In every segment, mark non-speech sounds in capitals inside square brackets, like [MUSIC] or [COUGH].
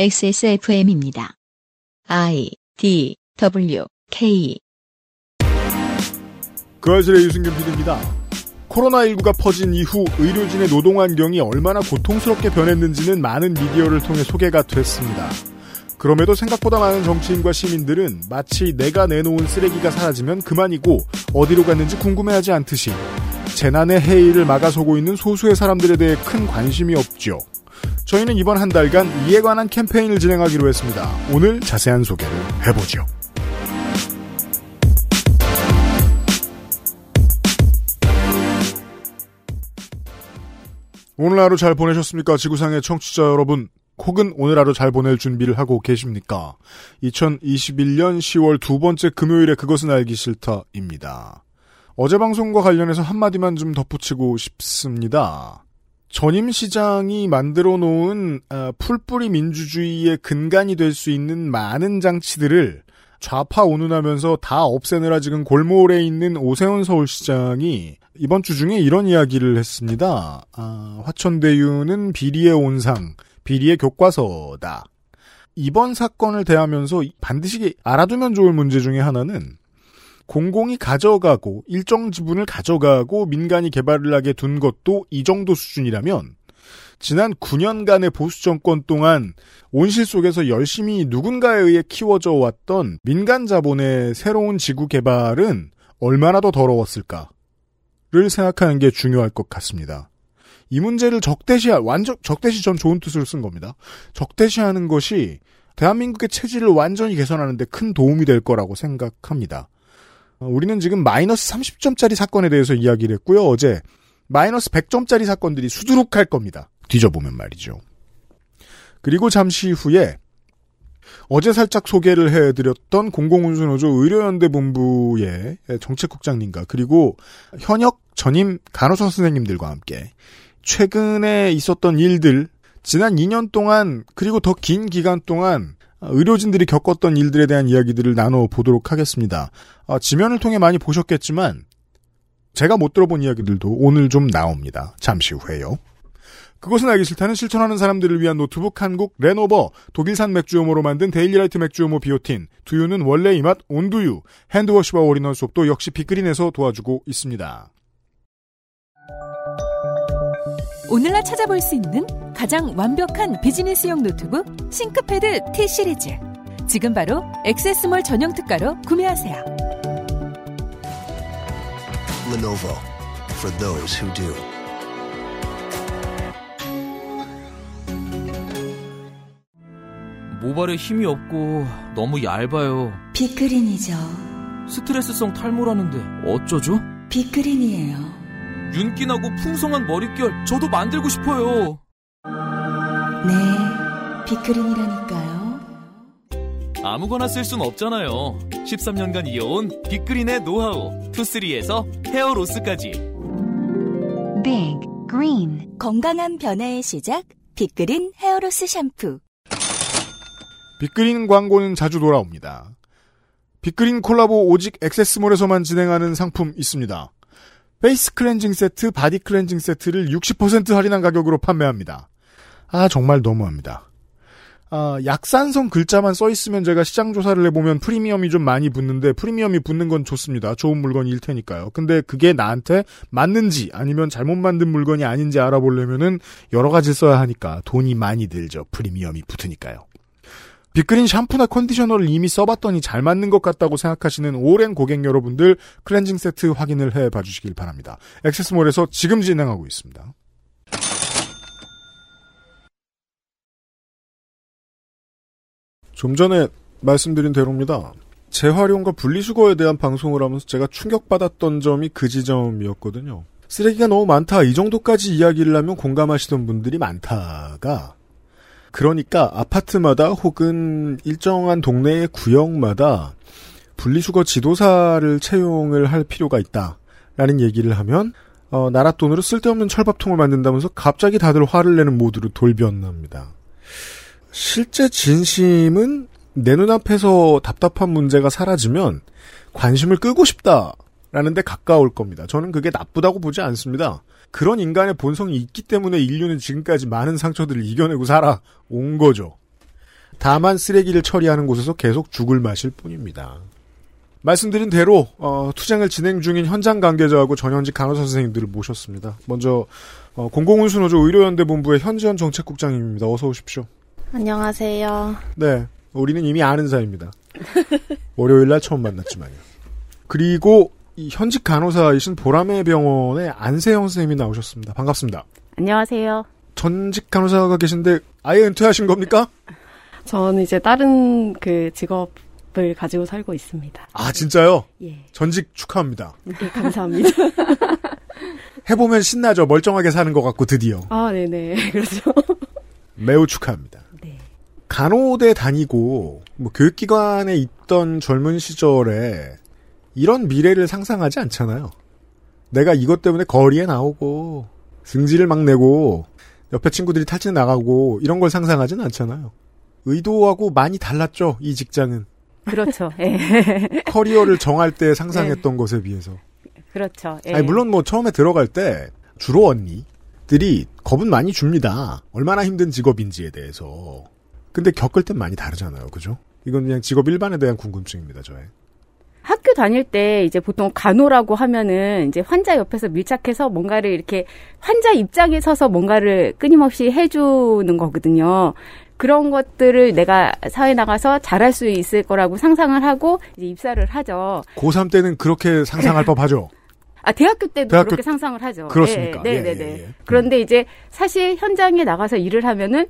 XSFM입니다. I D W K 그 아실의 유승균 PD입니다. 코로나19가 퍼진 이후 의료진의 노동 환경이 얼마나 고통스럽게 변했는지는 많은 미디어를 통해 소개가 됐습니다. 그럼에도 생각보다 많은 정치인과 시민들은 마치 내가 내놓은 쓰레기가 사라지면 그만이고 어디로 갔는지 궁금해하지 않듯이 재난의 해일을 막아서고 있는 소수의 사람들에 대해 큰 관심이 없죠. 저희는 이번 한 달간 이에 관한 캠페인을 진행하기로 했습니다. 오늘 자세한 소개를 해보죠. 오늘 하루 잘 보내셨습니까? 지구상의 청취자 여러분. 혹은 오늘 하루 잘 보낼 준비를 하고 계십니까? 2021년 10월 두 번째 금요일에 그것은 알기 싫다입니다. 어제 방송과 관련해서 한마디만 좀 덧붙이고 싶습니다. 전임 시장이 만들어 놓은 아, 풀뿌리 민주주의의 근간이 될 수 있는 많은 장치들을 좌파 운운하면서 다 없애느라 지금 골몰에 있는 오세훈 서울시장이 이번 주 중에 이런 이야기를 했습니다. 아, 화천대유는 비리의 온상, 비리의 교과서다. 이번 사건을 대하면서 반드시 알아두면 좋을 문제 중에 하나는 공공이 가져가고 일정 지분을 가져가고 민간이 개발을 하게 둔 것도 이 정도 수준이라면 지난 9년간의 보수 정권 동안 온실 속에서 열심히 누군가에 의해 키워져 왔던 민간 자본의 새로운 지구 개발은 얼마나 더 더러웠을까를 생각하는 게 중요할 것 같습니다. 이 문제를 적대시할 완전 적대시 전 좋은 뜻으로 쓴 겁니다. 적대시하는 것이 대한민국의 체질을 완전히 개선하는데 큰 도움이 될 거라고 생각합니다. 어, 우리는 지금 마이너스 30점짜리 사건에 대해서 이야기를 했고요. 어제 마이너스 100점짜리 사건들이 수두룩할 겁니다. 뒤져보면 말이죠. 그리고 잠시 후에 어제 살짝 소개를 해드렸던 공공운수노조 의료연대본부의 정책국장님과 그리고 현역 전임 간호사 선생님들과 함께 최근에 있었던 일들, 지난 2년 동안 그리고 더 긴 기간 동안 의료진들이 겪었던 일들에 대한 이야기들을 나눠 보도록 하겠습니다. 아, 지면을 통해 많이 보셨겠지만 제가 못 들어본 이야기들도 오늘 좀 나옵니다. 잠시 후에요. 그것은 알기 싫다는 실천하는 사람들을 위한 노트북 한국 레노버, 독일산 맥주효모로 만든 데일리라이트 맥주효모 비오틴, 두유는 원래 이 맛 온두유, hand wash와 all-in-one soap도 역시 빅그린에서 도와주고 있습니다. 오늘날 찾아볼 수 있는 가장 완벽한 비즈니스용 노트북 ThinkPad T 시리즈. 지금 바로 액세스몰 전용 특가로 구매하세요. Lenovo for those who do. 모발에 힘이 없고 너무 얇아요. 빅그린이죠. 스트레스성 탈모라는데 어쩌죠? 빅그린이에요. 윤기나고 풍성한 머릿결 저도 만들고 싶어요. 네, 빅그린이라니까요. 아무거나 쓸 순 없잖아요. 13년간 이어온 빅그린의 노하우 투쓰리에서 헤어로스까지. 빅 그린 건강한 변화의 시작 빅그린 헤어로스 샴푸. 빅그린 광고는 자주 돌아옵니다. 빅그린 콜라보 오직 액세스몰에서만 진행하는 상품 있습니다. 페이스 클렌징 세트, 바디 클렌징 세트를 60% 할인한 가격으로 판매합니다. 아, 정말 너무합니다. 아, 약산성 글자만 써 있으면 제가 시장 조사를 해보면 프리미엄이 좀 많이 붙는데 프리미엄이 붙는 건 좋습니다. 좋은 물건일 테니까요. 근데 그게 나한테 맞는지 아니면 잘못 만든 물건이 아닌지 알아보려면은 여러 가지 써야 하니까 돈이 많이 들죠. 프리미엄이 붙으니까요. 빅그린 샴푸나 컨디셔너를 이미 써봤더니 잘 맞는 것 같다고 생각하시는 오랜 고객 여러분들 클렌징 세트 확인을 해봐 주시길 바랍니다. 액세스몰에서 지금 진행하고 있습니다. 좀 전에 말씀드린 대로입니다. 재활용과 분리수거에 대한 방송을 하면서 제가 충격받았던 점이 그 지점이었거든요. 쓰레기가 너무 많다. 이 정도까지 이야기를 하면 공감하시던 분들이 많다가 그러니까 아파트마다 혹은 일정한 동네의 구역마다 분리수거 지도사를 채용을 할 필요가 있다라는 얘기를 하면 어, 나라 돈으로 쓸데없는 철밥통을 만든다면서 갑자기 다들 화를 내는 모드로 돌변합니다. 실제 진심은 내 눈앞에서 답답한 문제가 사라지면 관심을 끄고 싶다라는 데 가까울 겁니다. 저는 그게 나쁘다고 보지 않습니다. 그런 인간의 본성이 있기 때문에 인류는 지금까지 많은 상처들을 이겨내고 살아온 거죠. 다만 쓰레기를 처리하는 곳에서 계속 죽을 마실 뿐입니다. 말씀드린 대로 어, 투쟁을 진행 중인 현장 관계자하고 전현직 간호사 선생님들을 모셨습니다. 먼저 어, 공공운수노조 의료연대 본부의 현지현 정책국장님입니다. 어서 오십시오. 안녕하세요. 네, 우리는 이미 아는 사이입니다. [LAUGHS] 월요일 날 처음 만났지만요. 그리고 이 현직 간호사이신 보라매 병원의 안세영 선생님이 나오셨습니다. 반갑습니다. 안녕하세요. 전직 간호사가 계신데 아예 은퇴하신 겁니까? 저는 이제 다른 그 직업을 가지고 살고 있습니다. 아 진짜요? 예. 전직 축하합니다. 예, 감사합니다. [LAUGHS] 해보면 신나죠. 멀쩡하게 사는 것 같고 드디어. 아, 네네. [LAUGHS] 그렇죠. 매우 축하합니다. 네. 간호대 다니고 뭐 교육기관에 있던 젊은 시절에 이런 미래를 상상하지 않잖아요. 내가 이것 때문에 거리에 나오고 승질을 막 내고 옆에 친구들이 탈진 나가고 이런 걸 상상하진 않잖아요. 의도하고 많이 달랐죠. 이 직장은 그렇죠. [LAUGHS] 예. 커리어를 정할 때 상상했던 것에 비해서. 그렇죠. 예. 아니 물론 뭐 처음에 들어갈 때 주로 언니들이 겁은 많이 줍니다. 얼마나 힘든 직업인지에 대해서. 근데 겪을 땐 많이 다르잖아요. 그죠? 이건 그냥 직업 일반에 대한 궁금증입니다. 저의. 학교 다닐 때 이제 보통 간호라고 하면은 이제 환자 옆에서 밀착해서 뭔가를 이렇게 환자 입장에 서서 뭔가를 끊임없이 해주는 거거든요. 그런 것들을 내가 사회 나가서 잘할 수 있을 거라고 상상을 하고 이제 입사를 하죠. 고3 때는 그렇게 상상할 [LAUGHS] 법하죠. 아 대학교 때도 대학교- 그렇게 상상을 하죠. 그렇습니까? 네, 예, 네, 예, 네. 예. 그런데 이제 사실 현장에 나가서 일을 하면은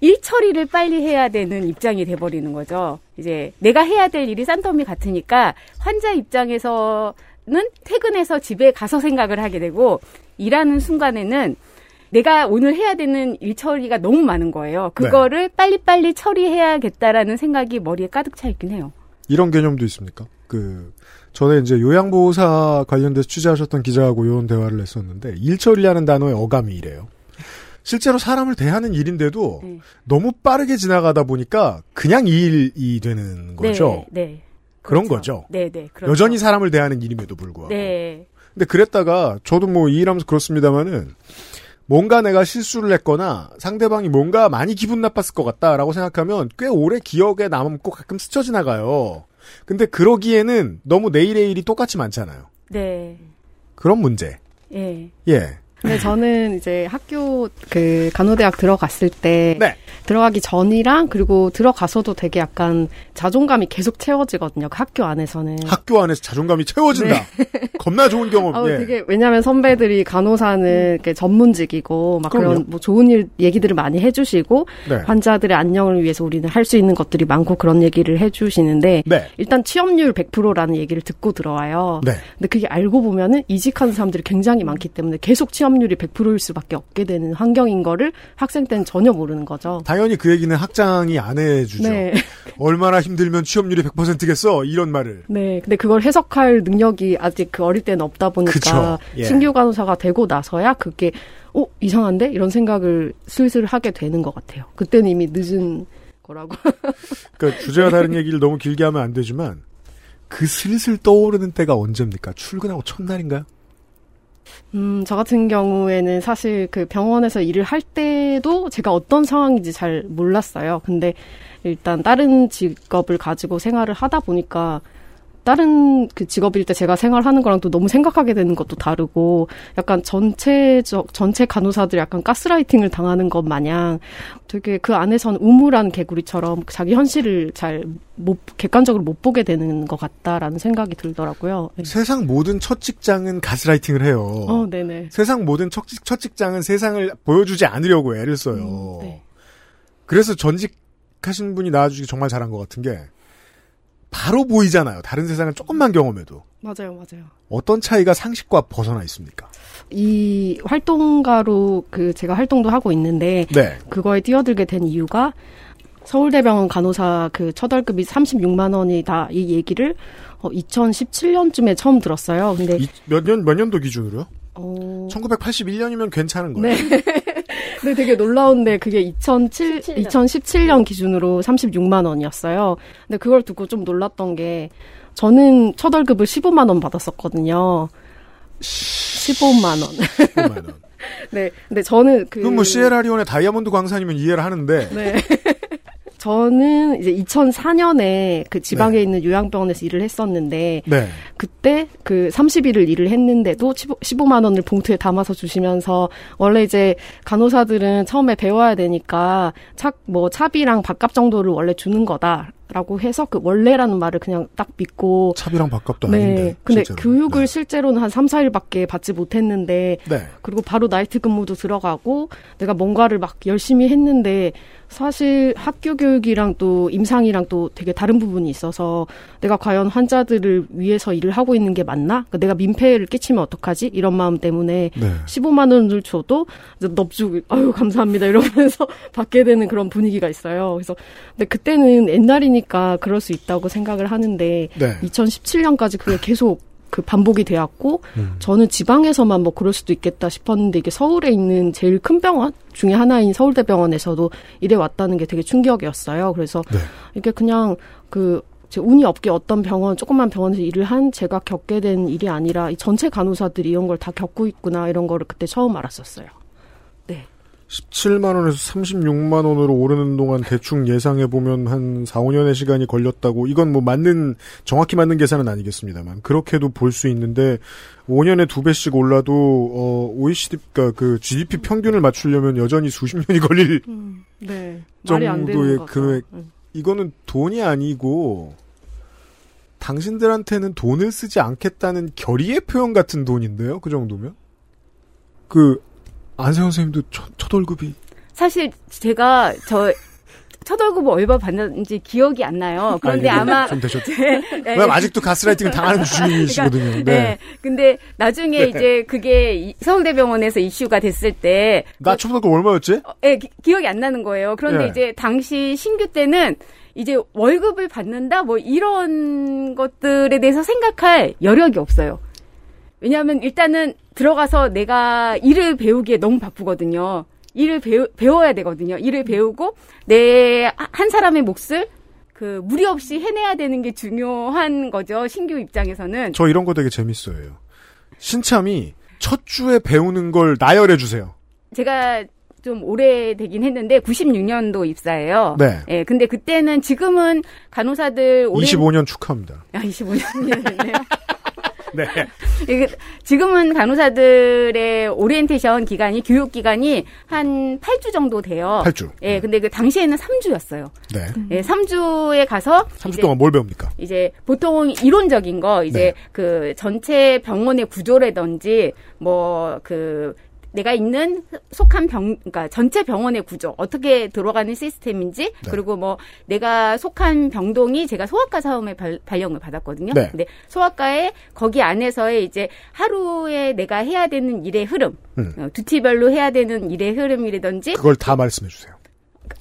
일 처리를 빨리 해야 되는 입장이 돼버리는 거죠. 이제 내가 해야 될 일이 싼더미 같으니까 환자 입장에서는 퇴근해서 집에 가서 생각을 하게 되고 일하는 순간에는 내가 오늘 해야 되는 일 처리가 너무 많은 거예요. 그거를 빨리빨리 처리해야겠다라는 생각이 머리에 가득 차 있긴 해요. 이런 개념도 있습니까? 그 전에 이제 요양보호사 관련돼서 취재하셨던 기자하고 이런 대화를 했었는데 일 처리라는 단어의 어감이 이래요. 실제로 사람을 대하는 일인데도 네. 너무 빠르게 지나가다 보니까 그냥 일이 되는 거죠. 네, 네. 그런 그렇죠. 거죠. 네, 네. 그렇죠. 여전히 사람을 대하는 일임에도 불구하고. 네. 근데 그랬다가 저도 뭐 이 일하면서 그렇습니다만은 뭔가 내가 실수를 했거나 상대방이 뭔가 많이 기분 나빴을 것 같다라고 생각하면 꽤 오래 기억에 남고 가끔 스쳐 지나가요. 근데 그러기에는 너무 내일의 일이 똑같이 많잖아요. 네. 그런 문제. 예. 예. 근데 저는 이제 학교 그 간호대학 들어갔을 때 네. 들어가기 전이랑 그리고 들어가서도 되게 약간 자존감이 계속 채워지거든요. 그 학교 안에서는. 학교 안에서 자존감이 채워진다. [LAUGHS] 겁나 좋은 경험. 네. 아우, 예. 되게 왜냐하면 선배들이 간호사는 이렇게 전문직이고 막 그럼요. 그런 뭐 좋은 일 얘기들을 많이 해주시고 네. 환자들의 안녕을 위해서 우리는 할 수 있는 것들이 많고 그런 얘기를 해주시는데 네. 일단 취업률 100%라는 얘기를 듣고 들어와요. 네. 근데 그게 알고 보면은 이직하는 사람들이 굉장히 많기 때문에 계속 취업 률이 100%일 수밖에 없게 되는 환경인 거를 학생 때는 전혀 모르는 거죠. 당연히 그 얘기는 학장이 안 해주죠. 네. [LAUGHS] 얼마나 힘들면 취업률이 100%겠어? 이런 말을. 네. 근데 그걸 해석할 능력이 아직 그 어릴 때는 없다 보니까. 예. 신규 간호사가 되고 나서야 그게 어 이상한데 이런 생각을 슬슬 하게 되는 것 같아요. 그때는 이미 늦은 거라고. [LAUGHS] 그러니까 주제와 다른 얘기를 너무 길게 하면 안 되지만 그 슬슬 떠오르는 때가 언제입니까? 출근하고 첫날인가요? 음, 저 같은 경우에는 사실 그 병원에서 일을 할 때도 제가 어떤 상황인지 잘 몰랐어요. 근데 일단 다른 직업을 가지고 생활을 하다 보니까 다른 그 직업일 때 제가 생활하는 거랑 또 너무 생각하게 되는 것도 다르고 약간 전체적 전체 간호사들이 약간 가스라이팅을 당하는 것 마냥 되게 그 안에서는 우물한 개구리처럼 자기 현실을 잘 못 객관적으로 못 보게 되는 것 같다라는 생각이 들더라고요. 네. 세상 모든 첫 직장은 가스라이팅을 해요. 어, 네네. 세상 모든 첫, 직- 첫 직장은 세상을 보여주지 않으려고 애를 써요. 음, 네. 그래서 전직 하신 분이 나와주기 정말 잘한 것 같은 게 바로 보이잖아요. 다른 세상을 조금만 경험해도. 맞아요, 맞아요. 어떤 차이가 상식과 벗어나 있습니까? 이 활동가로 그 제가 활동도 하고 있는데 네. 그거에 뛰어들게 된 이유가 서울대병원 간호사 그첫 월급이 36만 원이다 이 얘기를 어, 2017년쯤에 처음 들었어요. 근데 몇 년, 몇 년도 기준으로요? 어, 1981년이면 괜찮은 거예요. 네. 근데 되게 놀라운데 그게 2007, 2017년 기준으로 36만 원이었어요. 근데 그걸 듣고 좀 놀랐던 게 저는 첫 월급을 15만 원 받았었거든요. 15만 원. 15만 원. [LAUGHS] 네. 근데 저는 그 그럼 뭐 시에라리온의 다이아몬드 광산이면 이해를 하는데 네. 저는 이제 2004년에 그 지방에 네. 있는 요양병원에서 일을 했었는데 네. 그때 그 30일을 일을 했는데도 15 만 원을 봉투에 담아서 주시면서 원래 이제 간호사들은 처음에 배워야 되니까 착뭐 차비랑 밥값 정도를 원래 주는 거다. 라고 해서 그 원래라는 말을 그냥 딱 믿고 차비랑 밥값도 네. 아닌데 근데 실제로. 교육을 네. 실제로는 한 3, 4일밖에 받지 못했는데 네. 그리고 바로 나이트 근무도 들어가고 내가 뭔가를 막 열심히 했는데 사실 학교 교육이랑 또 임상이랑 또 되게 다른 부분이 있어서 내가 과연 환자들을 위해서 일을 하고 있는 게 맞나? 그러니까 내가 민폐를 끼치면 어떡하지? 이런 마음 때문에 네. 15만 원을 줘도 넙죽 아유 감사합니다 이러면서 [LAUGHS] 받게 되는 그런 분위기가 있어요. 그래서 근데 그때는 옛날이니까 그럴 수 있다고 생각을 하는데 네. 2017년까지 그게 계속 그 반복이 되었고 음. 저는 지방에서만 뭐 그럴 수도 있겠다 싶었는데 이게 서울에 있는 제일 큰 병원 중에 하나인 서울대병원에서도 일해 왔다는 게 되게 충격이었어요. 그래서 네. 이게 그냥 그 운이 없게 어떤 병원 조그만 병원에서 일을 한 제가 겪게 된 일이 아니라 전체 간호사들이 이런 걸 다 겪고 있구나 이런 거를 그때 처음 알았었어요. 17만 원에서 36만 원으로 오르는 동안 대충 예상해 보면 한 4, 5년의 시간이 걸렸다고 이건 뭐 맞는 정확히 맞는 계산은 아니겠습니다만 그렇게도 볼 수 있는데 5년에 두 배씩 올라도 어 OECD가 그 GDP 평균을 맞추려면 여전히 수십 년이 걸릴 음, 네. 정도의 금액 음. 이거는 돈이 아니고 당신들한테는 돈을 쓰지 않겠다는 결의의 표현 같은 돈인데요. 그 정도면 그 안세현 선생님도 첫, 첫 월급이 사실 제가 저 첫 월급 얼마 받는지 기억이 안 나요. 그런데 아, 마 좀 되셨죠. [LAUGHS] 네, 네. 아직도 가스라이팅을 당하는 중이시거든요. 그러니까, 네. 네. 근데 나중에 네. 이제 그게 서울대병원에서 이슈가 됐을 때나첫 월급 얼마였지? 어, 네, 기, 억이 안 나는 거예요. 그런데 네. 이제 당시 신규 때는 이제 월급을 받는다 뭐 이런 것들에 대해서 생각할 여력이 없어요. 왜냐하면 일단은 들어가서 내가 일을 배우기에 너무 바쁘거든요. 일을 배우, 배워야 되거든요. 일을 배우고 내 한 사람의 몫을 그 무리 없이 해내야 되는 게 중요한 거죠. 신규 입장에서는. 저 이런 거 되게 재밌어요. 신참이 첫 주에 배우는 걸 나열해 주세요. 제가 좀 오래되긴 했는데 96년도 입사예요. 네. 예, 근데 그때는 지금은 간호사들 오래 25년 축하합니다. 아, 25년이네요. 네. [LAUGHS] 지금은 간호사들의 오리엔테이션 기간이 교육 기간이 한 8주 정도 돼요. 8주. 예, 근데 그 당시에는 3주였어요. 네. 예, 3주에 가서 3주 동안 뭘 배웁니까? 이제 보통 이론적인 거 이제 네. 그 전체 병원의 구조라든지 뭐그 내가 있는 속한 병, 그러니까 전체 병원의 구조 어떻게 들어가는 시스템인지 네. 그리고 뭐 내가 속한 병동이 제가 소아과 사업에 발, 발령을 받았거든요. 네. 근데 소아과에 거기 안에서의 이제 하루에 내가 해야 되는 일의 흐름, 음. 어, 두티별로 해야 되는 일의 흐름이라든지 그걸 다 말씀해 주세요.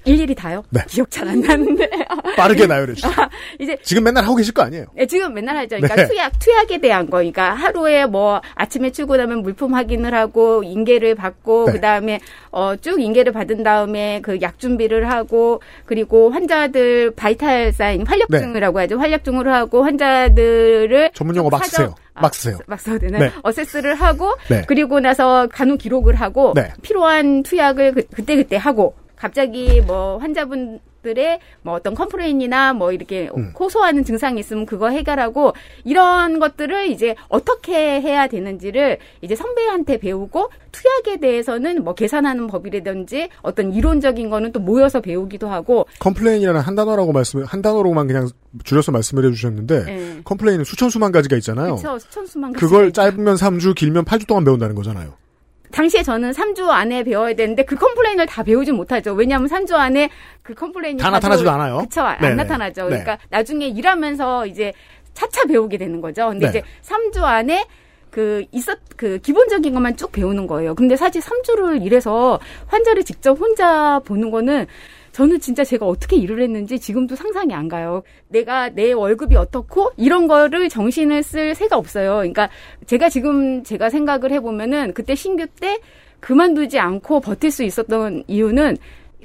일일이 다요? 네. 기억 잘 안 나는데. [LAUGHS] 빠르게 나열해 주세요. 아, 이제 지금 맨날 하고 계실 거 아니에요? 네, 지금 맨날 하죠. 그러니까 네. 투약, 투약에 대한 거. 그러니까 하루에 뭐 아침에 출근하면 물품 확인을 하고 인계를 받고 네. 그다음에 어, 쭉 인계를 받은 다음에 그 약 준비를 하고 그리고 환자들 vital sign 활력증이라고 하죠. 활력증으로 하고 환자들을 전문 용어 막 쓰세요. 막 쓰세요. 아, 막 써도 되나? 네. assess를 하고 네. 그리고 나서 간호 기록을 하고 네. 필요한 투약을 그, 그때 그때 하고 갑자기 뭐 환자분들의 뭐 어떤 complain이나 뭐 이렇게 음. 호소하는 증상이 있으면 그거 해결하고 이런 것들을 이제 어떻게 해야 되는지를 이제 선배한테 배우고 투약에 대해서는 뭐 계산하는 법이라든지 어떤 이론적인 거는 또 모여서 배우기도 하고 complain이라는 한 단어라고 말씀 한 단어로만 그냥 줄여서 말씀을 해주셨는데 네. complain은 수천 수만 가지가 있잖아요. 그렇죠 수천 수만 그걸 짧으면 3주 길면 8주 동안 배운다는 거잖아요. 당시에 저는 3주 안에 배워야 되는데 그 complain을 다 배우지 못하죠. 왜냐하면 3주 안에 그 complain이 다 나타나지도 않아요. 그쵸. 안 네네. 나타나죠. 네. 그러니까 나중에 일하면서 이제 차차 배우게 되는 거죠. 근데 네. 이제 3주 안에 그 있었 그 기본적인 것만 쭉 배우는 거예요. 근데 사실 3주를 일해서 환자를 직접 혼자 보는 거는 저는 진짜 제가 어떻게 일을 했는지 지금도 상상이 안 가요. 내가 내 월급이 어떻고 이런 거를 정신을 쓸 새가 없어요. 그러니까 제가 지금 제가 생각을 해보면은 그때 신규 때 그만두지 않고 버틸 수 있었던 이유는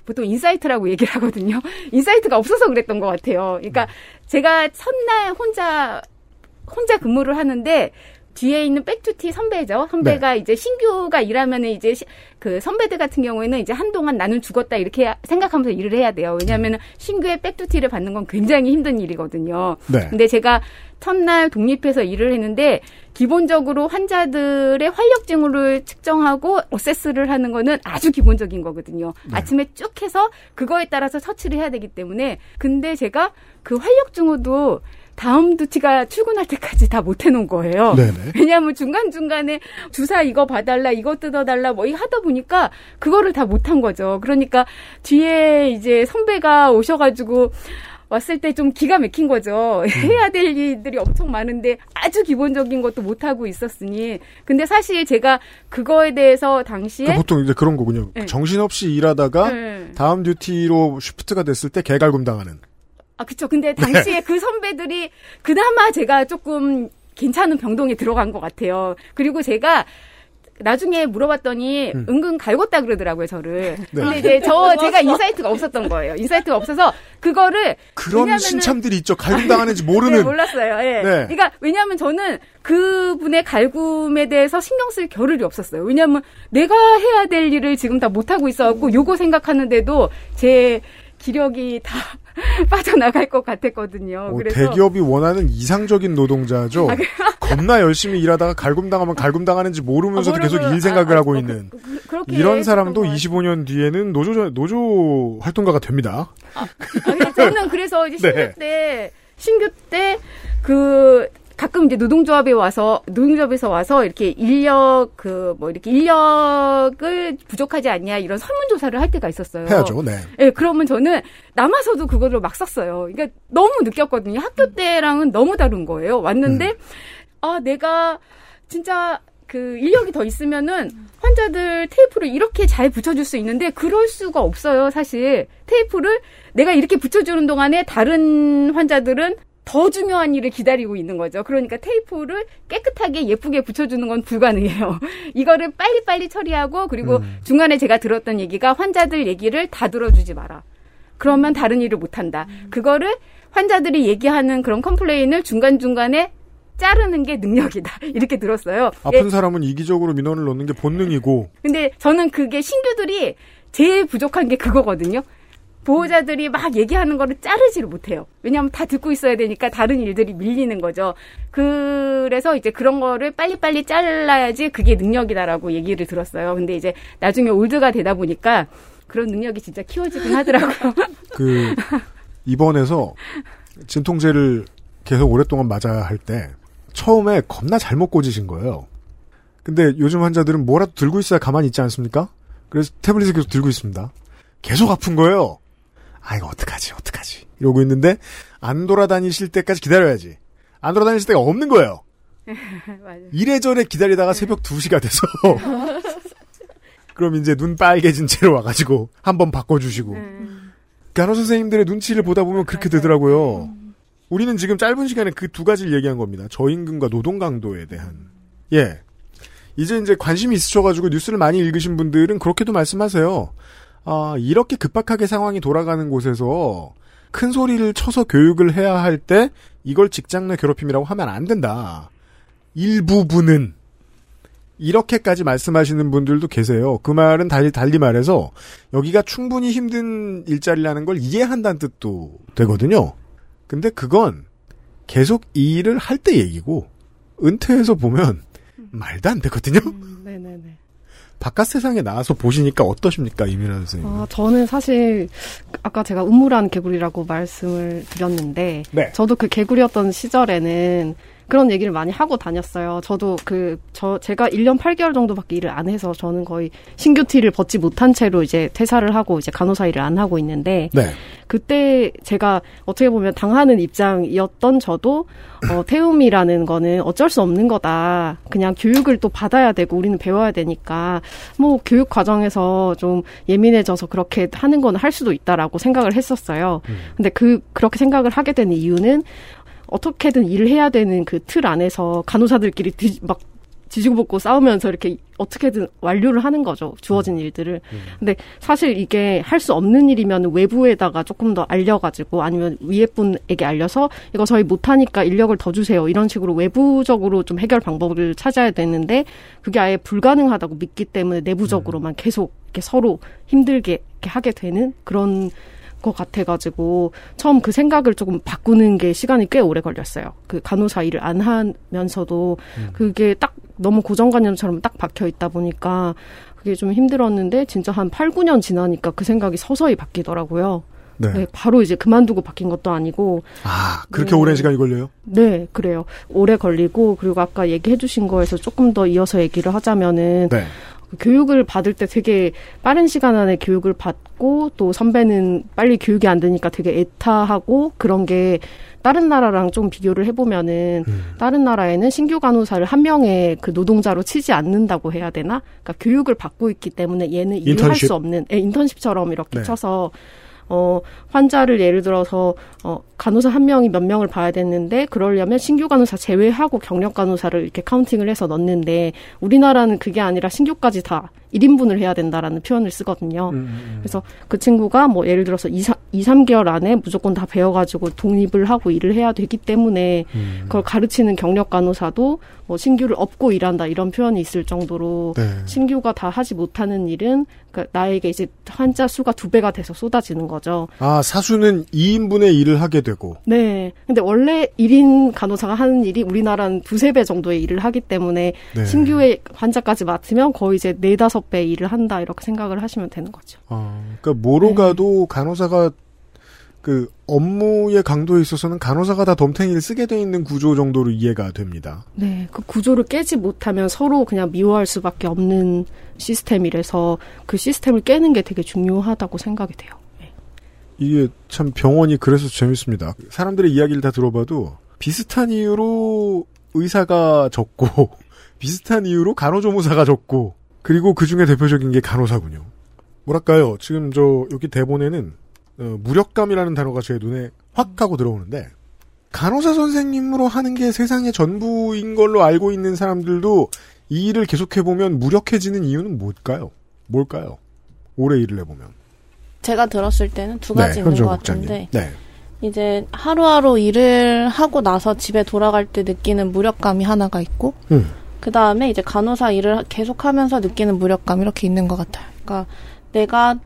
보통 insight라고 얘기를 하거든요. [LAUGHS] insight가 없어서 그랬던 것 같아요. 그러니까 제가 첫날 혼자 혼자 근무를 하는데 뒤에 있는 back duty 선배죠. 선배가 네. 이제 신규가 일하면은 이제 시- 그 선배들 같은 경우에는 이제 한동안 나는 죽었다 이렇게 생각하면서 일을 해야 돼요. 왜냐하면은 신규의 back duty를 받는 건 굉장히 힘든 일이거든요. 네. 근데 제가 첫날 독립해서 일을 했는데 기본적으로 환자들의 활력 징후를 측정하고 assess를 하는 거는 아주 기본적인 거거든요. 아침에 쭉 해서 그거에 따라서 처치를 해야 되기 때문에 근데 제가 그 활력 징후도 다음 두티가 출근할 때까지 다 못 해놓은 거예요. 네네. 왜냐하면 중간중간에 주사 이거 봐달라, 이거 뜯어달라, 뭐, 이 하다 보니까 그거를 다 못한 거죠. 그러니까 뒤에 이제 선배가 오셔가지고 왔을 때 좀 기가 막힌 거죠. 해야 될 일들이 엄청 많은데 아주 기본적인 것도 못 하고 있었으니. 근데 사실 제가 그거에 대해서 당시에. 그러니까 보통 이제 그런 거군요. 네. 정신없이 일하다가 네. 다음 듀티로 쉬프트가 됐을 때 개갈굼 당하는. 아, 그쵸. 근데 당시에 그 선배들이 그나마 제가 조금 괜찮은 병동에 들어간 것 같아요. 그리고 제가 나중에 물어봤더니 음. 은근 갈궜다 그러더라고요, 저를. 네. 근데 이제 저, [LAUGHS] 제가 insight가 없었던 거예요. insight가 없어서 그거를. 그런 왜냐면은- 신참들이 있죠. 갈굼 당하는지 [LAUGHS] 모르는. 네, 몰랐어요. 예. 네. 그러니까 왜냐하면 저는 그분의 갈굼에 대해서 신경 쓸 겨를이 없었어요. 왜냐하면 내가 해야 될 일을 지금 다 못 하고 있어갖고 요거 생각하는데도 제 기력이 다 [LAUGHS] 빠져나갈 것 같았거든요. 어, 그래서 대기업이 원하는 이상적인 노동자죠. 아, 겁나 열심히 일하다가 갈굼 당하면 갈굼 당하는지 모르면서도 아, 계속 일 생각을 아, 아, 하고 어, 있는 그, 그, 이런 사람도 것 같아요. 25년 뒤에는 노조 노조 활동가가 됩니다. 아, 근데 저는 그래서 이제 [LAUGHS] 신규 네. 때 신규 때 그 가끔 이제 노동조합에 와서 노동조합에서 와서 이렇게 인력 그 뭐 이렇게 인력을 부족하지 않냐 이런 설문조사를 할 때가 있었어요. 해야죠. 네. 예, 그러면 저는 남아서도 그거를 막 썼어요. 그러니까 너무 느꼈거든요. 학교 때랑은 너무 다른 거예요. 왔는데 아 내가 진짜 그 인력이 더 있으면은 환자들 테이프를 이렇게 잘 붙여줄 수 있는데 그럴 수가 없어요. 사실 테이프를 내가 이렇게 붙여주는 동안에 다른 환자들은 더 중요한 일을 기다리고 있는 거죠. 그러니까 테이프를 깨끗하게 예쁘게 붙여주는 건 불가능해요. [LAUGHS] 이거를 빨리빨리 처리하고 그리고 음. 중간에 제가 들었던 얘기가 환자들 얘기를 다 들어주지 마라. 그러면 다른 일을 못한다. 그거를 환자들이 얘기하는 그런 컴플레인을 중간중간에 자르는 게 능력이다. [LAUGHS] 이렇게 들었어요. 아픈 예, 사람은 이기적으로 민원을 넣는 게 본능이고 근데 저는 그게 신규들이 제일 부족한 게 그거거든요. 보호자들이 막 얘기하는 거를 자르지를 못해요. 왜냐하면 다 듣고 있어야 되니까 다른 일들이 밀리는 거죠. 그래서 이제 그런 거를 빨리빨리 잘라야지 그게 능력이다라고 얘기를 들었어요. 근데 이제 나중에 올드가 되다 보니까 그런 능력이 진짜 키워지긴 하더라고요. [LAUGHS] 그 입원해서 진통제를 계속 오랫동안 맞아야 할 때 처음에 겁나 잘못 꽂으신 거예요. 근데 요즘 환자들은 뭐라도 들고 있어야 가만히 있지 않습니까? 그래서 태블릿을 계속 들고 있습니다. 계속 아픈 거예요. 아 이거 어떡하지 어떡하지 이러고 있는데 안 돌아다니실 때까지 기다려야지. 안 돌아다니실 때가 없는 거예요. [LAUGHS] 이래저래 기다리다가 새벽 2시가 돼서 [LAUGHS] 그럼 이제 눈 빨개진 채로 와가지고 한번 바꿔주시고 음. 간호 선생님들의 눈치를 보다 보면 그렇게. 되더라고요. 우리는 지금 짧은 시간에 그 두 가지를 얘기한 겁니다. 저임금과 노동 강도에 대한. 예. 이제 이제 관심이 있으셔가지고 뉴스를 많이 읽으신 분들은 그렇게도 말씀하세요. 아, 이렇게 급박하게 상황이 돌아가는 곳에서 큰 소리를 쳐서 교육을 해야 할 때 이걸 직장 내 괴롭힘이라고 하면 안 된다. 일부분은 이렇게까지 말씀하시는 분들도 계세요. 그 말은 달리, 달리 말해서 여기가 충분히 힘든 일자리라는 걸 이해한다는 뜻도 되거든요. 근데 그건 계속 이 일을 할 때 얘기고 은퇴해서 보면 말도 안 되거든요. 음, 네네네. 바깥 세상에 나와서 보시니까 어떠십니까, 이민아 선생님? 아, 저는 사실 아까 제가 우물안 개구리라고 말씀을 드렸는데 네. 저도 그 개구리였던 시절에는 그런 얘기를 많이 하고 다녔어요. 저도 그, 저, 제가 1년 8개월 정도밖에 일을 안 해서 저는 거의 신규 티를 벗지 못한 채로 이제 퇴사를 하고 이제 간호사 일을 안 하고 있는데 네. 그때 제가 어떻게 보면 당하는 입장이었던 저도 어, 태움이라는 거는 어쩔 수 없는 거다. 그냥 교육을 또 받아야 되고 우리는 배워야 되니까 뭐 교육 과정에서 좀 예민해져서 그렇게 하는 건 할 수도 있다라고 생각을 했었어요. 근데 그 그렇게 생각을 하게 된 이유는 어떻게든 일을 해야 되는 그 틀 안에서 간호사들끼리 드- 막 지지고 볶고 싸우면서 이렇게 어떻게든 완료를 하는 거죠. 주어진 음. 일들을. 근데 사실 이게 할 수 없는 일이면 외부에다가 조금 더 알려가지고 아니면 위에 분에게 알려서 이거 저희 못하니까 인력을 더 주세요. 이런 식으로 외부적으로 좀 해결 방법을 찾아야 되는데 그게 아예 불가능하다고 믿기 때문에 내부적으로만 계속 이렇게 서로 힘들게 이렇게 하게 되는 그런 것 같아가지고 처음 그 생각을 조금 바꾸는 게 시간이 꽤 오래 걸렸어요. 그 간호사 일을 안 하면서도 그게 딱 너무 고정관념처럼 딱 박혀 있다 보니까 그게 좀 힘들었는데 진짜 한 8, 9년 지나니까 그 생각이 서서히 바뀌더라고요. 네. 네, 바로 이제 그만두고 바뀐 것도 아니고 아, 그렇게 네. 오랜 시간이 걸려요? 네, 그래요. 오래 걸리고 그리고 아까 얘기해 주신 거에서 조금 더 이어서 얘기를 하자면은 네. 그 교육을 받을 때 되게 빠른 시간 안에 교육을 받고 또 선배는 빨리 교육이 안 되니까 되게 애타하고 그런 게 다른 나라랑 좀 비교를 해보면은 음. 다른 나라에는 신규 간호사를 한 명의 그 노동자로 치지 않는다고 해야 되나? 그러니까 교육을 받고 있기 때문에 얘는 일을 할 인턴십? 수 없는 예, 인턴십처럼 이렇게 네. 쳐서 어, 환자를 예를 들어서, 어, 간호사 한 명이 몇 명을 봐야 됐는데, 그러려면 신규 간호사 제외하고 경력 간호사를 이렇게 카운팅을 해서 넣는데, 우리나라는 그게 아니라 신규까지 다 1인분을 해야 된다라는 표현을 쓰거든요. 음, 그래서 그 친구가 뭐 예를 들어서 2, 3, 2, 3개월 안에 무조건 다 배워가지고 독립을 하고 일을 해야 되기 때문에 음. 그걸 가르치는 경력 간호사도 뭐 신규를 업고 일한다 이런 표현이 있을 정도로 네. 신규가 다 하지 못하는 일은 그 나에게 이제 환자 수가 두 배가 돼서 쏟아지는 거죠. 아, 사수는 2인분의 일을 하게 되고. 네. 근데 원래 1인 간호사가 하는 일이 우리나라는 두세 배 정도의 일을 하기 때문에 네. 신규의 환자까지 맡으면 거의 이제 네다섯 배 일을 한다 이렇게 생각을 하시면 되는 거죠. 아, 그러니까 뭐로 가도 간호사가 그 업무의 강도에 있어서는 간호사가 다 덤탱이를 쓰게 돼 있는 구조 정도로 이해가 됩니다. 네, 그 구조를 깨지 못하면 서로 그냥 미워할 수밖에 없는 시스템이라서 그 시스템을 깨는 게 되게 중요하다고 생각이 돼요. 이게 참 병원이 그래서 재밌습니다. 사람들의 이야기를 다 들어봐도 비슷한 이유로 의사가 적고 [LAUGHS] 비슷한 이유로 간호조무사가 적고 그리고 그 중에 대표적인 게 간호사군요. 뭐랄까요? 지금 저 여기 대본에는 어, 무력감이라는 단어가 제 눈에 확 하고 들어오는데 간호사 선생님으로 하는 게 세상의 전부인 걸로 알고 있는 사람들도 이 일을 계속해 보면 무력해지는 이유는 뭘까요? 뭘까요? 오래 일을 해보면 제가 들었을 때는 두 가지 있는 현정 것. 같은데 네. 이제 하루하루 일을 하고 나서 집에 돌아갈 때 느끼는 무력감이 하나가 있고 음. 그 다음에 이제 간호사 일을 계속하면서 느끼는 무력감 이렇게 있는 것 같아요. 그러니까 내가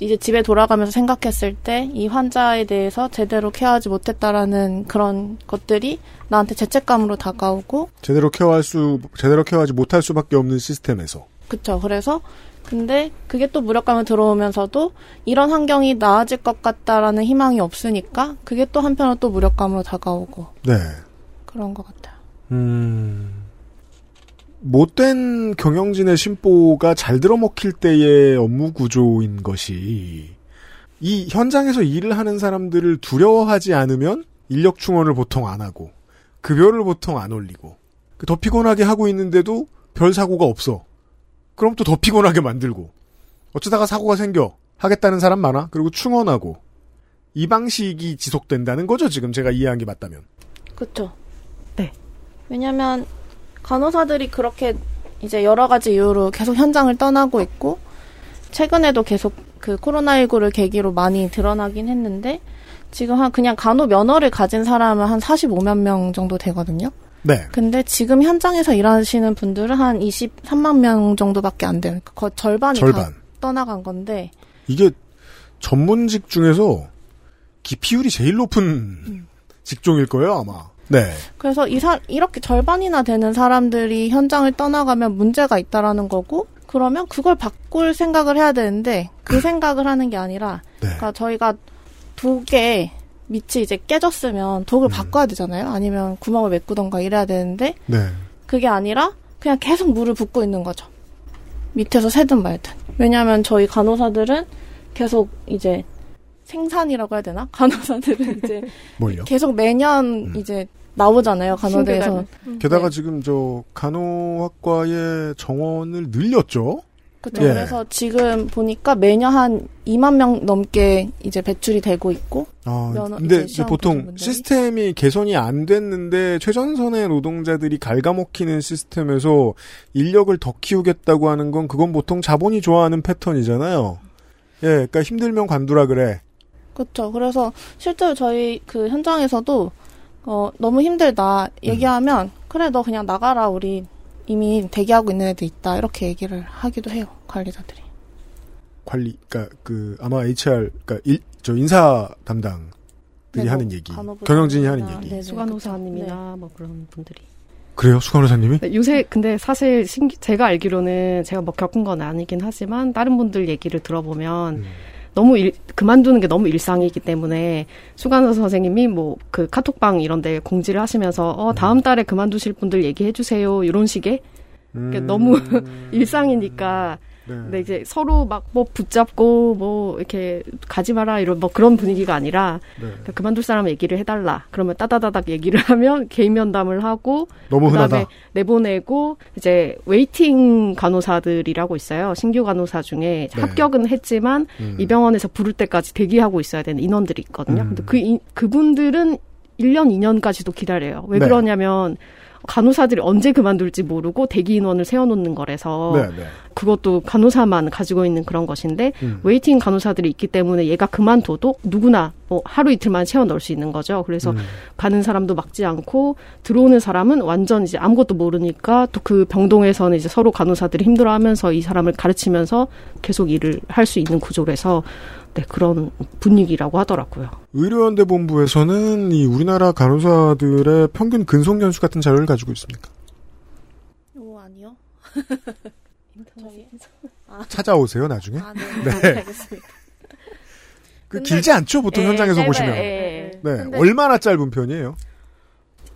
이제 집에 돌아가면서 생각했을 때 이 환자에 대해서 제대로 케어하지 못했다라는 그런 것들이 나한테 죄책감으로 다가오고 제대로 케어할 수 제대로 케어하지 못할 수밖에 없는 시스템에서 그쵸. 그래서 근데 그게 또 무력감을 들어오면서도 이런 환경이 나아질 것 같다라는 희망이 없으니까 그게 또 한편으로 또 무력감으로 다가오고 네. 그런 것 같아요. 음. 못된 경영진의 심보가 잘 들어먹힐 때의 업무 구조인 것이 이 현장에서 일을 하는 사람들을 두려워하지 않으면 인력 충원을 보통 안 하고 급여를 보통 안 올리고 그더 피곤하게 하고 있는데도 별 사고가 없어. 그럼 또 더 피곤하게 만들고 어쩌다가 사고가 생겨 하겠다는 사람 많아. 그리고 충원하고 이 방식이 지속된다는 거죠. 지금 제가 이해한 게 맞다면. 그쵸. 네. 왜냐면 간호사들이 그렇게 이제 여러 가지 이유로 계속 현장을 떠나고 있고 최근에도 계속 그 코로나19를 계기로 많이 드러나긴 했는데 지금 한 그냥 간호 면허를 가진 사람은 한 45만 명 정도 되거든요. 네. 근데 지금 현장에서 일하시는 분들은 한 23만 명 정도밖에 안 돼요. 거의 절반이 절반. 다 떠나간 건데 이게 전문직 중에서 기피율이 제일 높은 직종일 거예요, 아마. 네. 그래서 이 사, 이렇게 절반이나 되는 사람들이 현장을 떠나가면 문제가 있다라는 거고 그러면 그걸 바꿀 생각을 해야 되는데 그 생각을 하는 게 아니라 네. 그러니까 저희가 독에 밑이 이제 깨졌으면 독을 바꿔야 되잖아요. 아니면 구멍을 메꾸던가 이래야 되는데 네. 그게 아니라 그냥 계속 물을 붓고 있는 거죠. 밑에서 새든 말든. 왜냐하면 저희 간호사들은 계속 이제 생산이라고 해야 되나? 간호사들은 이제 뭘요? 계속 매년 이제 나오잖아요 간호대에서. 게다가 지금 저 간호학과의 정원을 늘렸죠. 그렇죠. 예. 그래서 지금 보니까 매년 한 2만 명 넘게 이제 배출이 되고 있고 아, 면허 근데 보통. 시스템이 개선이 안 됐는데 최전선의 노동자들이 갉아먹히는 시스템에서 인력을 더 키우겠다고 하는 건 그건 보통 자본이 좋아하는 패턴이잖아요. 예, 그러니까 힘들면 관두라 그래. 그렇죠. 그래서 실제로 저희 그 현장에서도 어, 너무 힘들다 얘기하면 그래 너 그냥 나가라 우리 이미 대기하고 있는 애들 있다 이렇게 얘기를 하기도 해요 관리자들이. 관리, 그러니까 그 아마 HR, 그러니까 일, 저 인사 담당 들이 네, 뭐 하는 얘기, 간호부장이나, 경영진이 하는 얘기. 네, 네, 수간호사님이나 뭐 그런 분들이. 그래요, 수간호사님이? 네, 요새 근데 사실 신기, 제가 알기로는 제가 뭐 겪은 건 아니긴 하지만 다른 분들 얘기를 들어보면 음. 너무 일, 그만두는 게 너무 일상이기 때문에 수간호 선생님이 뭐 그 카톡방 이런 데 공지를 하시면서 어 다음 달에 그만두실 분들 얘기해 주세요. 이런 식의? 그러니까 음. 너무 [LAUGHS] 일상이니까 네. 근데 이제 서로 막 뭐 붙잡고 뭐 이렇게 가지 마라 이런 뭐 그런 분위기가 아니라 네. 그러니까 그만둘 사람 얘기를 해달라 그러면 따다다닥 얘기를 하면 개인 면담을 하고 너무 그다음에 흔하다. 내보내고 이제 waiting 간호사들이라고 있어요 신규 간호사 중에 네. 합격은 했지만 음. 이 병원에서 부를 때까지 대기하고 있어야 되는 인원들이 있거든요 음. 근데 그 이- 그분들은 1년 2년까지도 기다려요 왜 네. 그러냐면 간호사들이 언제 그만둘지 모르고 대기 인원을 세워놓는 거라서 네, 네. 그것도 간호사만 가지고 있는 그런 것인데 음. waiting 간호사들이 있기 때문에 얘가 그만둬도 누구나 뭐 하루 이틀만 채워 넣을 수 있는 거죠. 그래서 음. 가는 사람도 막지 않고 들어오는 사람은 완전 이제 아무것도 모르니까 또 그 병동에서는 이제 서로 간호사들이 힘들어하면서 이 사람을 가르치면서 계속 일을 할 수 있는 구조라서 네 그런 분위기라고 하더라고요. 의료연대 본부에서는 이 우리나라 간호사들의 평균 근속 연수 같은 자료를 가지고 있습니까? 오 아니요. [LAUGHS] 저희 찾아오세요 나중에. 아, 네. 네. 알겠습니다. 그 근데- 길지 않죠 보통 예, 현장에서 짧아요. 보시면. 예. 네, 근데- 얼마나 짧은 편이에요?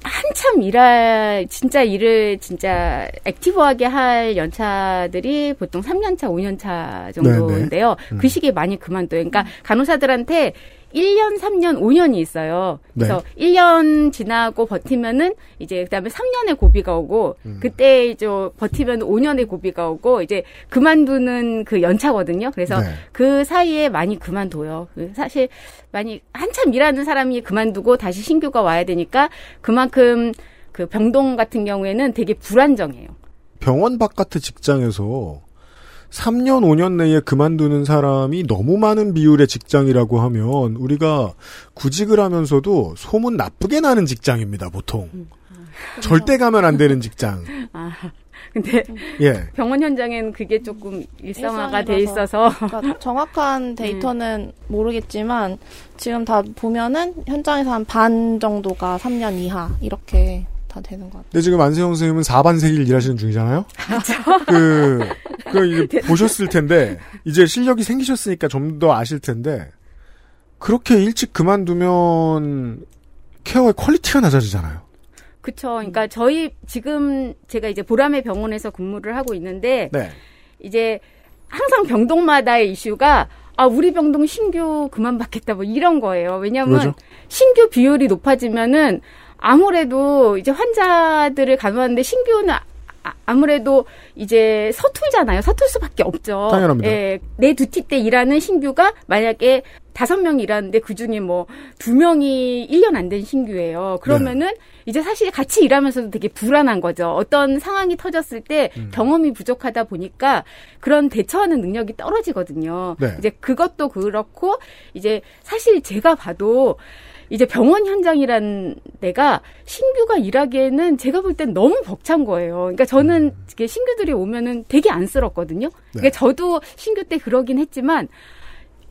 한참 일할 진짜 일을 진짜 액티브하게 할 연차들이 보통 3년차, 5년차 정도인데요. 음. 그 시기에 많이 그만둬요. 그러니까 간호사들한테 1년, 3년, 5년이 있어요. 그래서 네. 1년 지나고 버티면은 이제 그다음에 3년의 고비가 오고 음. 그때 이제 버티면 5년의 고비가 오고 이제 그만두는 그 연차거든요. 그래서 네. 그 사이에 많이 그만둬요. 그 사실 많이 한참 일하는 사람이 그만두고 다시 신규가 와야 되니까 그만큼 그 병동 같은 경우에는 되게 불안정해요. 병원 바깥의 직장에서 3년, 5년 내에 그만두는 사람이 너무 많은 비율의 직장이라고 하면 우리가 구직을 하면서도 소문 나쁘게 나는 직장입니다, 보통. 절대 가면 안 되는 직장. 아, 근데 예. 병원 현장에는 그게 조금 일상화가 돼 일상이라서. 있어서 그러니까 정확한 [LAUGHS] 데이터는 모르겠지만 지금 다 보면은 현장에서 한 반 정도가 3년 이하 이렇게 다 되는 것 같아요. 근데 지금 안세영 선생님은 4반세기를 일하시는 중이잖아요? 그, 그, 이제 [LAUGHS] 보셨을 텐데, 이제 실력이 생기셨으니까 좀 더 아실 텐데, 그렇게 일찍 그만두면 care의 quality가 낮아지잖아요. 그쵸. 그러니까 저희 지금 제가 이제 보라매 병원에서 근무를 하고 있는데 네. 이제 항상 병동마다의 이슈가 아 우리 병동 신규 그만 받겠다 뭐 이런 거예요. 왜냐하면 그러죠. 신규 비율이 높아지면은 아무래도 이제 환자들을 간호하는데 신규는 아- 아무래도 이제 서툴잖아요. 서툴 수밖에 없죠. 당연합니다. 예, 내 두티 때 일하는 신규가 만약에 다섯 명이 일하는데 그 중에 뭐 두 명이 1년 안 된 신규예요. 그러면은 네. 이제 사실 같이 일하면서도 되게 불안한 거죠. 어떤 상황이 터졌을 때 음. 경험이 부족하다 보니까 그런 대처하는 능력이 떨어지거든요. 네. 이제 그것도 그렇고 이제 사실 제가 봐도 이제 병원 현장이란 데가 신규가 일하기에는 제가 볼 땐 너무 벅찬 거예요. 그러니까 저는 이게 신규들이 오면은 되게 안쓰럽거든요. 그러니까 저도 신규 때 그러긴 했지만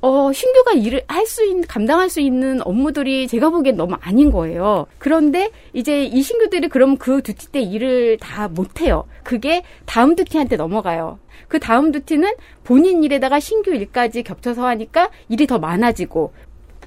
어, 신규가 일을 할 수 있는, 감당할 수 있는 업무들이 제가 보기엔 너무 아닌 거예요. 그런데 이제 이 신규들이 그럼 그 두티 때 일을 다 못해요. 그게 다음 두티한테 넘어가요. 그 다음 두티는 본인 일에다가 신규 일까지 겹쳐서 하니까 일이 더 많아지고,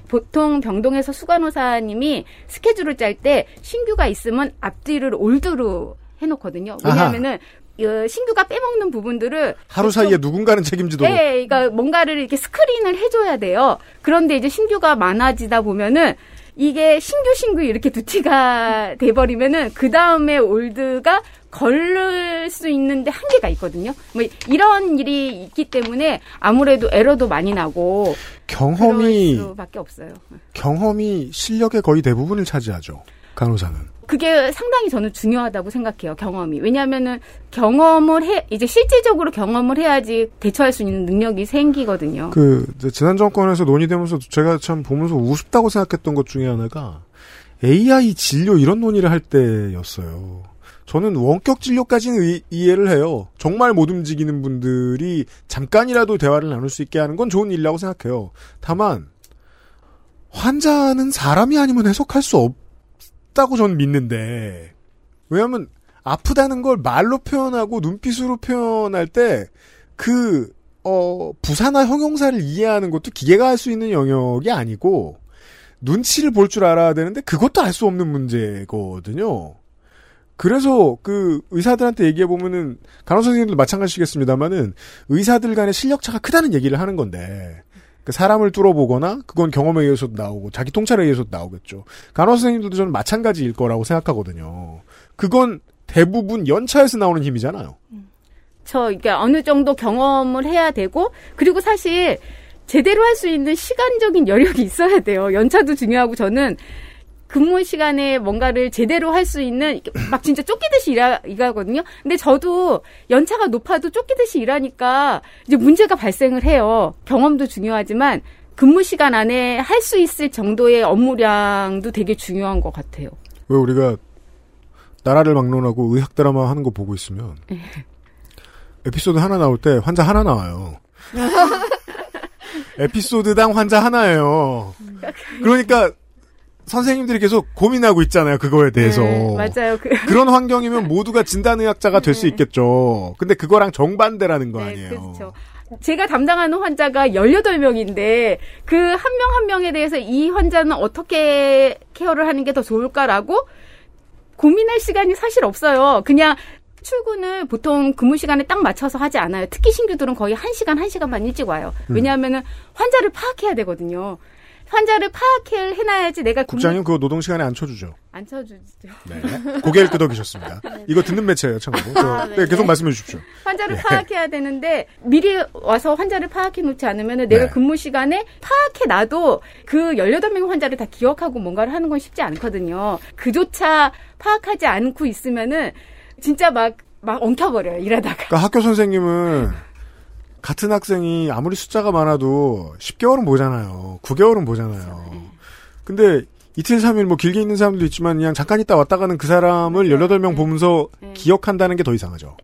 보통 병동에서 수간호사님이 스케줄을 짤 때 신규가 있으면 앞뒤를 올드로 해놓거든요. 왜냐하면은 어, 신규가 빼먹는 부분들을 하루 사이에 누군가는 책임지도록. 네, 그러니까 뭔가를 이렇게 스크린을 해줘야 돼요. 그런데 이제 신규가 많아지다 보면은 이게 신규 신규 이렇게 두 티가 [LAUGHS] 돼버리면은 그 다음에 올드가 걸릴 수 있는데 한계가 있거든요. 뭐 이런 일이 있기 때문에 아무래도 에러도 많이 나고 경험이 수밖에 없어요. 경험이 실력의 거의 대부분을 차지하죠. 간호사는. 그게 상당히 저는 중요하다고 생각해요. 경험이. 왜냐하면은 경험을 해 이제 실질적으로 경험을 해야지 대처할 수 있는 능력이 생기거든요. 그 지난 정권에서 논의되면서 제가 참 보면서 우습다고 생각했던 것 중에 하나가 AI 진료 이런 논의를 할 때였어요. 저는 원격 진료까지는 의, 이해를 해요. 정말 못 움직이는 분들이 잠깐이라도 대화를 나눌 수 있게 하는 건 좋은 일이라고 생각해요. 다만 환자는 사람이 아니면 해석할 수 없다고 저는 믿는데 왜냐하면 아프다는 걸 말로 표현하고 눈빛으로 표현할 때그 어, 부사나 형용사를 이해하는 것도 기계가 할 수 있는 영역이 아니고 눈치를 볼 줄 알아야 되는데 그것도 알 수 없는 문제거든요. 그래서 그 의사들한테 얘기해 보면은 간호 선생님도 마찬가지겠습니다만은 의사들 간의 실력 차가 크다는 얘기를 하는 건데 그 사람을 뚫어보거나 그건 경험에 의해서도 나오고 자기 통찰에 의해서도 나오겠죠. 간호 선생님들도 저는 마찬가지일 거라고 생각하거든요. 그건 대부분 연차에서 나오는 힘이잖아요. 저 이게 어느 정도 경험을 해야 되고 그리고 사실 제대로 할 수 있는 시간적인 여력이 있어야 돼요. 연차도 중요하고 저는 근무 시간에 뭔가를 제대로 할 수 있는 막 진짜 쫓기듯이 일하, 일하거든요. 근데 저도 연차가 높아도 쫓기듯이 일하니까 이제 문제가 발생을 해요. 경험도 중요하지만 근무 시간 안에 할 수 있을 정도의 업무량도 되게 중요한 것 같아요. 왜 우리가 나라를 막론하고 의학 드라마 하는 거 보고 있으면 네. 에피소드 하나 나올 때 환자 하나 나와요. [LAUGHS] 에피소드당 환자 하나예요. 그러니까 선생님들이 계속 고민하고 있잖아요. 그거에 대해서. 네, 맞아요. 그, [LAUGHS] 런 환경이면 모두가 진단의학자가 될수 네. 있겠죠. 근데 그거랑 정반대라는 거 아니에요. 그렇죠. 제가 담당하는 환자가 18명인데 그 한명한 명에 대해서 이 환자는 어떻게 케어를 하는 게 더 좋을까라고 고민할 시간이 사실 없어요. 그냥 출근을 보통 근무 시간에 딱 맞춰서 하지 않아요. 특히 신규들은 거의 1시간, 1시간 반 일찍 와요. 음. 왜냐하면은 환자를 파악해야 되거든요. 환자를 파악을 해놔야지 내가 국장님 그거 노동 시간에 안 쳐주죠. 안 쳐주죠. 네. 고개를 끄덕이셨습니다. [LAUGHS] 이거 듣는 매체예요, 참고로. 저- 아, 네, 네. 계속 말씀해 주십시오. 환자를 네. 파악해야 되는데 미리 와서 환자를 파악해 놓지 않으면 내가 네. 근무 시간에 파악해 놔도 그 18명 환자를 다 기억하고 뭔가를 하는 건 쉽지 않거든요. 그조차 파악하지 않고 있으면은 진짜 막, 막 엉켜버려요, 일하다가. 그러니까 학교 선생님은 같은 학생이 아무리 숫자가 많아도 10개월은 보잖아요. 9개월은 보잖아요. 근데 이틀, 3일 뭐 길게 있는 사람도 있지만 그냥 잠깐 있다 왔다 가는 그 사람을 18명 보면서 기억한다는 게 더 이상하죠.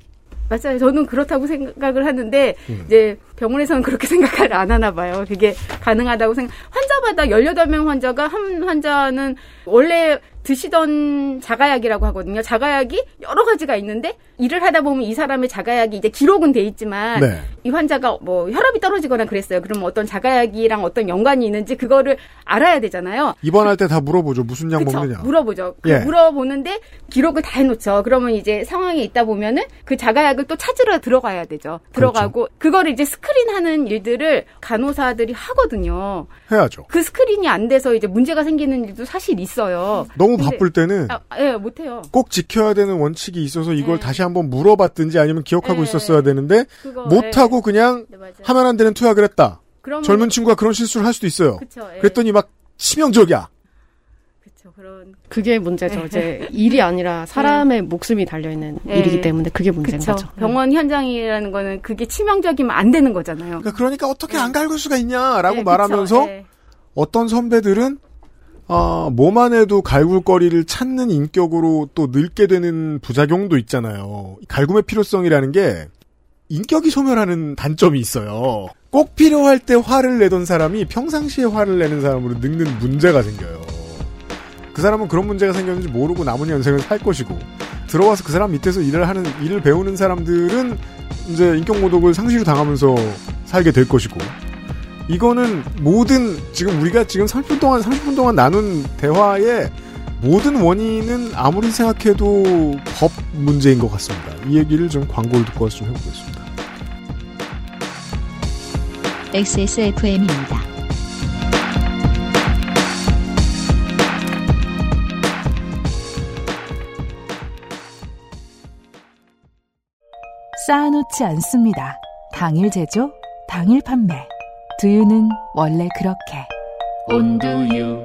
맞아요. 저는 그렇다고 생각을 하는데 음. 이제 병원에서는 그렇게 [LAUGHS] 생각을 안 하나 봐요. 그게 가능하다고 생각. 환자마다 18명 환자가 한 환자는 원래 드시던 자가약이라고 하거든요. 자가약이 여러 가지가 있는데 일을 하다 보면 이 사람의 자가약이 이제 기록은 돼 있지만 네. 이 환자가 뭐 혈압이 떨어지거나 그랬어요. 그러면 어떤 자가약이랑 어떤 연관이 있는지 그거를 알아야 되잖아요. 입원할 때 다 물어보죠. 무슨 약 그쵸? 먹느냐. 물어보죠. 그 예. 물어보는데 기록을 다 해놓죠. 그러면 이제 상황에 있다 보면은 그 자가약을 또 찾으러 들어가야 되죠. 들어가고 그거를 이제 스크린하는 일들을 간호사들이 하거든요. 해야죠. 그 스크린이 안 돼서 이제 문제가 생기는 일도 사실 있어요. 너무 근데- 바쁠 때는 아, 예, 못해요. 꼭 지켜야 되는 원칙이 있어서 이걸 네. 다시 한번 물어봤든지 아니면 기억하고 네. 있었어야 되는데 그거, 못하고 그냥 네. 하면 안 되는 투약을 했다. 그러면- 젊은 친구가 그런 실수를 할 수도 있어요. 그쵸, 예. 그랬더니 막 치명적이야. 그게 문제죠. 네. 이제 일이 아니라 사람의 목숨이 달려 있는 네. 일이기 때문에 그게 문제인 그쵸. 거죠. 병원 현장이라는 거는 그게 치명적이면 안 되는 거잖아요. 그러니까, 그러니까 어떻게 안 갈굴 수가 있냐라고 네, 말하면서. 예. 어떤 선배들은 아, 뭐만 해도 갈굴거리를 찾는 인격으로 또 늙게 되는 부작용도 있잖아요. 갈굼의 필요성이라는 게 인격이 소멸하는 단점이 있어요. 꼭 필요할 때 화를 내던 사람이 평상시에 화를 내는 사람으로 늙는 문제가 생겨요. 그 사람은 그런 문제가 생겼는지 모르고 남은 연생을 살 것이고 들어와서 그 사람 밑에서 일을 하는 일을 배우는 사람들은 이제 인격 모독을 상시로 당하면서 살게 될 것이고 이거는 모든 지금 우리가 지금 30분 동안 30분 동안 나눈 대화의 모든 원인은 아무리 생각해도 법 문제인 것 같습니다. 이 얘기를 좀 광고를 듣고 와서 좀 해보겠습니다. XSFM입니다. 쌓아놓지 않습니다. 당일 제조, 당일 판매. 두유는 원래 그렇게. 온두유.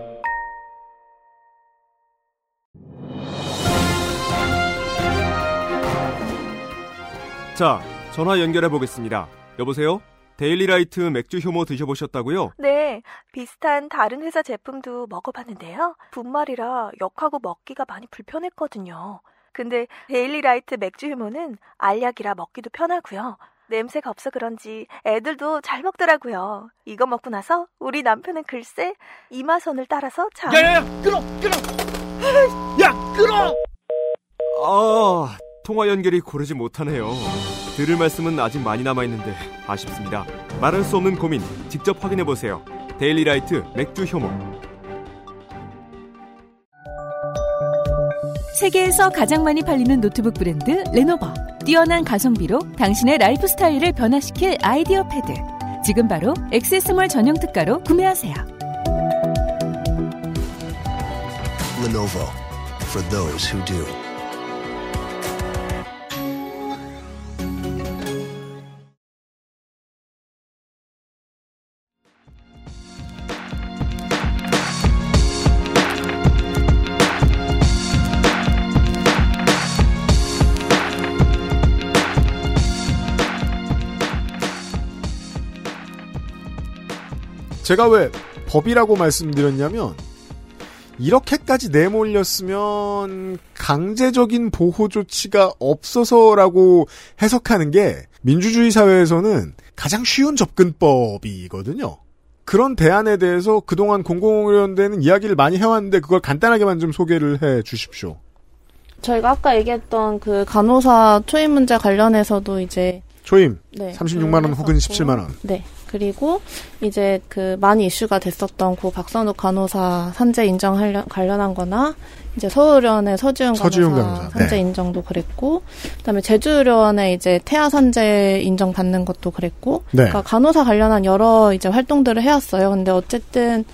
자, 전화 연결해 보겠습니다. 여보세요? 데일리라이트 맥주 효모 드셔보셨다고요? 네, 비슷한 다른 회사 제품도 먹어봤는데요. 분말이라 역하고 먹기가 많이 불편했거든요. 근데 데일리라이트 맥주 효모는 알약이라 먹기도 편하고요. 냄새가 없어 그런지 애들도 잘 먹더라고요. 이거 먹고 나서 우리 남편은 글쎄 이마선을 따라서 참. 야야야, 끊어, 끊어. 야, 끊어. 아, 통화 연결이 고르지 못하네요. 들을 말씀은 아직 많이 남아 있는데 아쉽습니다. 말할 수 없는 고민 직접 확인해 보세요. 데일리라이트 맥주 효모. 세계에서 가장 많이 팔리는 노트북 브랜드 레노버. 뛰어난 가성비로 당신의 라이프 스타일을 변화시킬 아이디어 패드. 지금 바로 액세스몰 전용 특가로 구매하세요. Lenovo for those who do. 제가 왜 법이라고 말씀드렸냐면 이렇게까지 내몰렸으면 강제적인 보호 조치가 없어서라고 해석하는 게 민주주의 사회에서는 가장 쉬운 접근법이거든요. 그런 대안에 대해서 그동안 공공의료연대는 이야기를 많이 해왔는데 그걸 간단하게만 좀 소개를 해 주십시오. 저희가 아까 얘기했던 그 간호사 초임 문제 관련해서도 이제 초임 네, 36만 원 혹은 17만 원. 네. 그리고 이제 그 많이 이슈가 됐었던 고 박선욱 간호사 산재 인정 관련한 거나 이제 서울의원의 서지훈 간호사, 서지훈 간호사. 산재 네. 인정도 그랬고 그다음에 제주의료원의 이제 태아 산재 인정 받는 것도 그랬고 네. 그러니까 간호사 관련한 여러 이제 활동들을 해왔어요. 근데 어쨌든